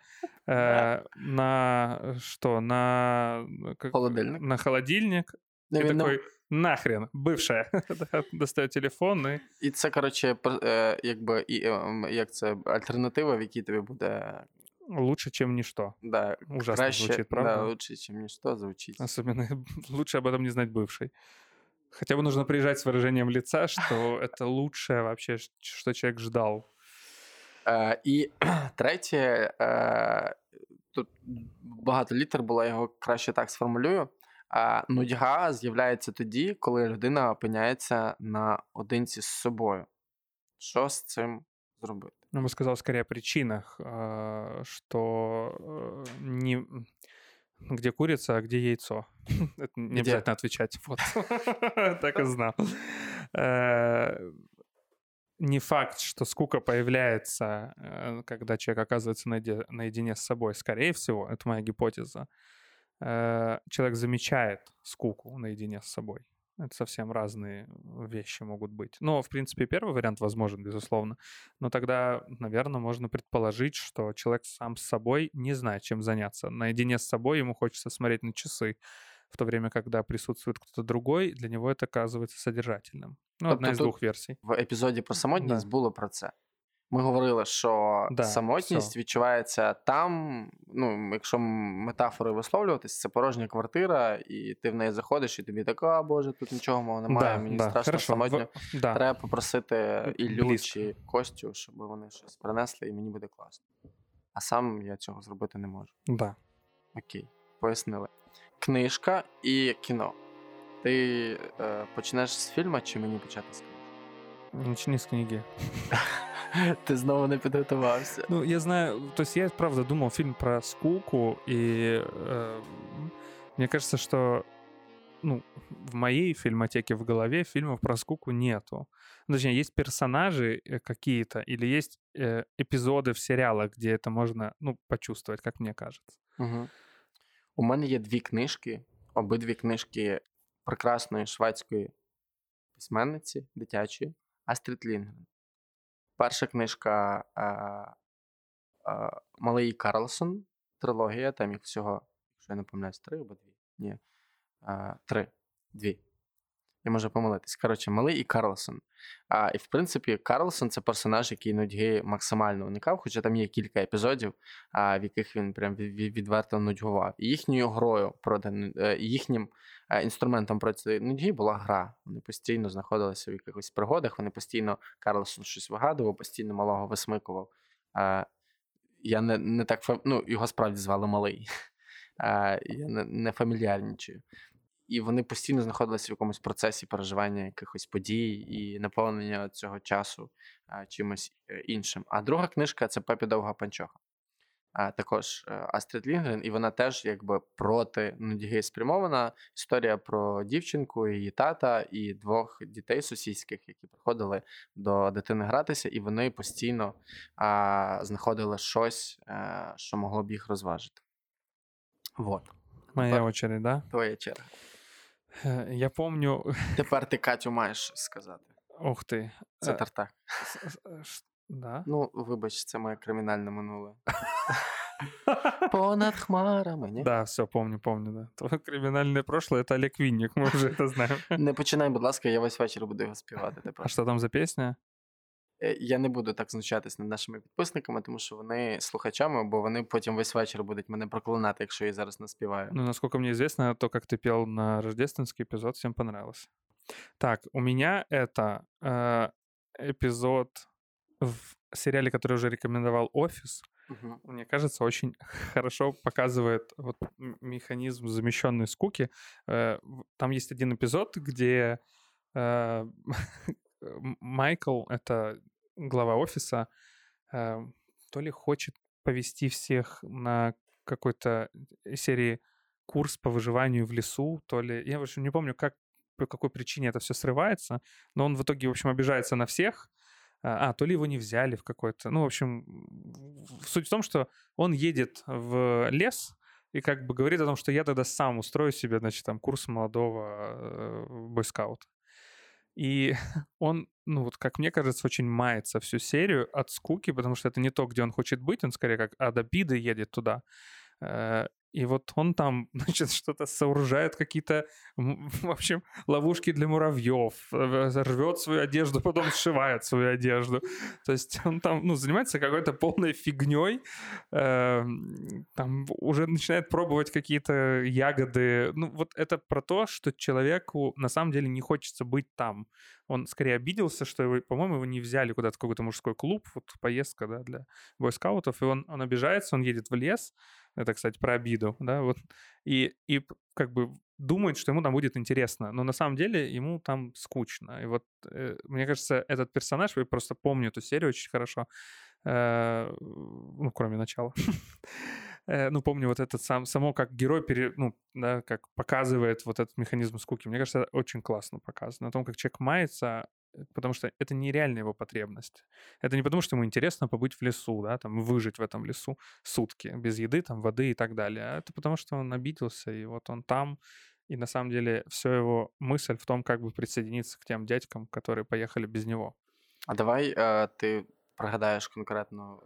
Э, На что? На... как- Холодильник. На холодильник. И такой, нахрен, бывшая. Да, Достает телефон и... І це, коротше, пр- е, якби, і, е, м, як це альтернатива, в якій тобі буде Лучше, чем ничто. да, Ужасно краще, звучить, правда? Да, лучше, ніж ніщо звучить. Особенно лучше об этом не знать бывший. Хотя бы нужно приезжать с выражением лица, что это лучшее вообще, ш- что человек ждал. Е, і третє, е, тут багато літер було, я його краще так сформулюю. Е, нудьга з'являється тоді, коли людина опиняється наодинці з собою. Що з цим зробити? Я бы сказал скорее о причинах, а, что э, не где курица, а где яйцо. Это не Где? обязательно отвечать. Вот. Так и знал. Э, Не факт, что скука появляется, э, когда человек оказывается наиде- наедине с собой. Скорее всего, это моя гипотеза. э, Человек замечает скуку наедине с собой. Это совсем разные вещи могут быть. Но, в принципе, первый вариант возможен, безусловно. Но тогда, наверное, можно предположить, что человек сам с собой не знает, чем заняться. Наедине с собой ему хочется смотреть на часы, в то время, когда присутствует кто-то другой, для него это оказывается содержательным. Ну, одна Тобто из тут- двух версий. В епізоді про самотність Да. було про це. Ми говорили, що Да, самотність всьо. відчувається там. Ну, якщо метафори висловлюватись, це порожня квартира, і ти в неї заходиш, і тобі так, а боже, тут нічого мого немає, Да, мені да, страшно хорошо. самотньо. В- Да, Треба попросити Іллю чи Костю, щоб вони щось принесли, і мені буде класно. А сам я цього зробити не можу. да. Окей, пояснили. Книжка і кіно. Ти е, почнеш з фільму, чи мені почати з книги? Начни с книги. Ти знову не підготувався. Ну, я знаю, то есть я, правда, думал фильм про скуку, и э, мне кажется, что ну, в моей фильмотеке в голове фильмов про скуку нету. Ну, точнее, есть персонажи э, какие-то или есть э, эпизоды в сериалах, где это можно, ну, почувствовать, как мне кажется. Угу. У мене є дві книжки, обидві книжки прекрасної шведської письменниці дитячої Астрід Лінгрен. Перша книжка а, а, Малий Карлсон, трилогія, там їх всього, якщо я не помиляюсь, три або дві. Ні. А, три. Дві. Я можу помилитись. Коротше, малий і Карлсон. А, І в принципі, Карлсон це персонаж, який нудьги максимально уникав, хоча там є кілька епізодів, а, в яких він прям відверто нудьгував. І їхньою грою проти е, їхнім е, інструментом проти нудьги була гра. Вони постійно знаходилися в якихось пригодах, вони постійно Карлсон щось вигадував, постійно малого висмикував. А, Я не не так ну, його справді звали малий. А, Я не, не фамільярнічую і вони постійно знаходилися в якомусь процесі переживання якихось подій і наповнення цього часу а, чимось е, іншим. А друга книжка це Пепі Довга Панчоха. А, Також е, Астрид Лінгрен, і вона теж якби проти нудьги спрямована. Історія про дівчинку, її тата і двох дітей сусідських, які приходили до дитини гратися, і вони постійно а, знаходили щось, а, е, що могло б їх розважити. Вот. Моя очередь, да? Твоя черга. Э, я помню. Тепер ти Катю маєш сказати. Ух ти. Це тартак. Да? Ну, вибач, це моє кримінальне минуле. Понад хмарами, ні? Да, все, помню, помню, да. Твое кримінальне прошлое это Олег Винник, мы уже это знаем. Не починай, будь ласка, я весь вечір буду його співати тепер. А що там за пісня? Е, я не буду так знущатись над нашими підписниками, тому що вони слухачами, бо вони потім весь вечір будуть мене проклинати, якщо я зараз не співаю. Ну, насколько мне известно, то, как ты пел на рождественский эпизод, всем понравился. Так, у меня это э, эпизод в сериале, который уже рекомендовал «Офис». Угу. Мне кажется, очень хорошо показывает вот механизм замещенной скуки. Э, там есть один эпизод, где э, Майкл, это глава офиса, э, то ли хочет повести всех на какой-то серии курс по выживанию в лесу, то ли... Я, в общем, не помню, как, по какой причине это все срывается, но он в итоге, в общем, обижается на всех, а, то ли его не взяли в какой-то... Ну, в общем, суть в том, что он едет в лес и как бы говорит о том, что я тогда сам устрою себе, значит, там, курс молодого э, бойскаута. И он, ну вот как мне кажется, очень мается всю серию от скуки, потому что это не то, где он хочет быть, он скорее как от обиды едет туда. И вот он там, значит, что-то сооружает, какие-то, в общем, ловушки для муравьев, э, рвет свою одежду, потом сшивает свою одежду. То есть он там, ну, занимается какой-то полной фигней, э, там уже начинает пробовать какие-то ягоды. Ну, вот это про то, что человеку на самом деле не хочется быть там. Он скорее обиделся, что его, по-моему, его не взяли куда-то в какой-то мужской клуб, вот поездка, да, для бойскаутов, и он, он обижается, он едет в лес, это, кстати, про обиду, да, вот. И, и как бы думает, что ему там будет интересно, но на самом деле ему там скучно. И вот, э, мне кажется, этот персонаж, я просто помню эту серию очень хорошо, э, ну, кроме начала. Э, ну, помню вот этот сам, само, как герой, пере, ну, да, как показывает вот этот механизм скуки. Мне кажется, очень классно показано. О том, как человек мается, потому что это нереальная его потребность. Это не потому, что ему интересно побыть в лесу, да, там, выжить в этом лесу сутки без еды, там, воды и так далее. А это потому, что он обиделся, и вот он там, и на самом деле все его мысль в том, как бы присоединиться к тем дядькам, которые поехали без него. А давай э, ты прогадаешь конкретно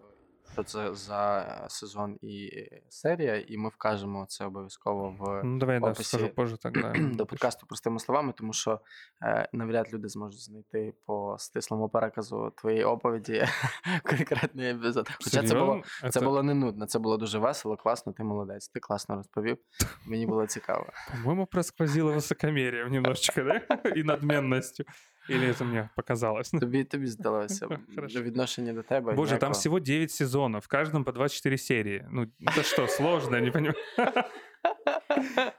що це за сезон і серія, і ми вкажемо це обов'язково в ну, давай, описі да, скажу позже тогда. до подкасту простими словами, тому що е, навряд люди зможуть знайти по стислому переказу твоєї оповіді конкретний епізод. Хоча це було це було не нудно, це було дуже весело, класно, ти молодець, ти класно розповів. Мені було цікаво. По-моєму, просквозило високомір'ям немножечко, да? і надменністю. Или это мне показалось? Тобі тобі здалося відношення до тебе. Боже, там всего 9 сезонов, в каждом по 24 серии. Ну, это что, сложно, не понимаю.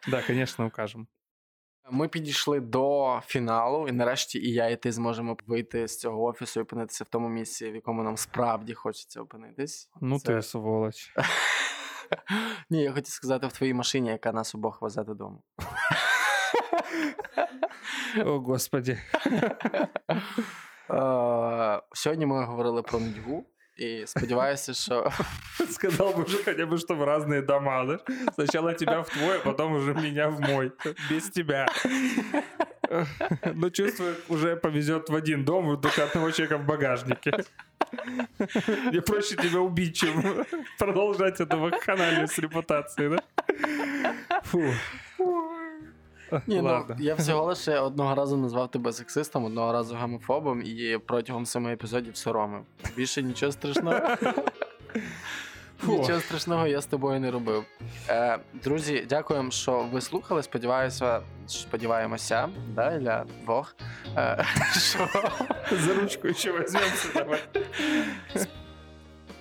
Да, конечно, укажем. Ми підійшли до фіналу, і нарешті і я, і ти зможемо вийти з цього офісу і опинитися в тому місці, в якому нам справді хочеться опинитись. Ну Це- ти сволоч. Ні, я хотів сказати в твоїй машині, яка нас обох везе додому. О, господи. Е, Сьогодні ми говорили про нудьгу, і сподіваюся, що Сказал бы уже хотя бы, что в разные дома, да? Сначала тебя в твой, а потом уже меня в мой. Без тебя. Но чувствую, уже повезет в один дом, и только одного человека в багажнике. Мне проще тебя убить, чем продолжать эту вакханалию с репутацией, да? Фу. Ні, ну, я всього лише одного разу назвав тебе сексистом, одного разу гомофобом і протягом семи епізодів соромив. Більше нічого страшного. Нічого страшного я з тобою не робив. Е, друзі, дякуємо, що ви слухали. Сподіваюся, сподіваємося, да, для двох. Е, що За ручку еще возьмемся, давай.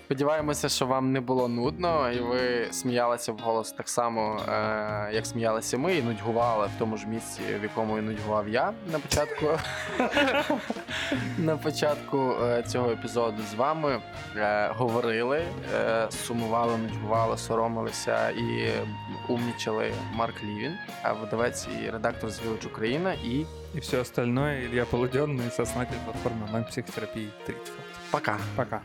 Сподіваємося, що вам не було нудно, і ви сміялися вголос так само, е, як сміялися ми, і нудьгували в тому ж місці, в якому і нудьгував я на початку. на початку е, цього епізоду з вами е, говорили, е, сумували, нудьгували, соромилися і умнічали Марк Лівін, а видавець і редактор з Village Україна. І И все остальное Илья Полуденный, сооснователь платформы онлайн-психотерапии 30. пока! Пока.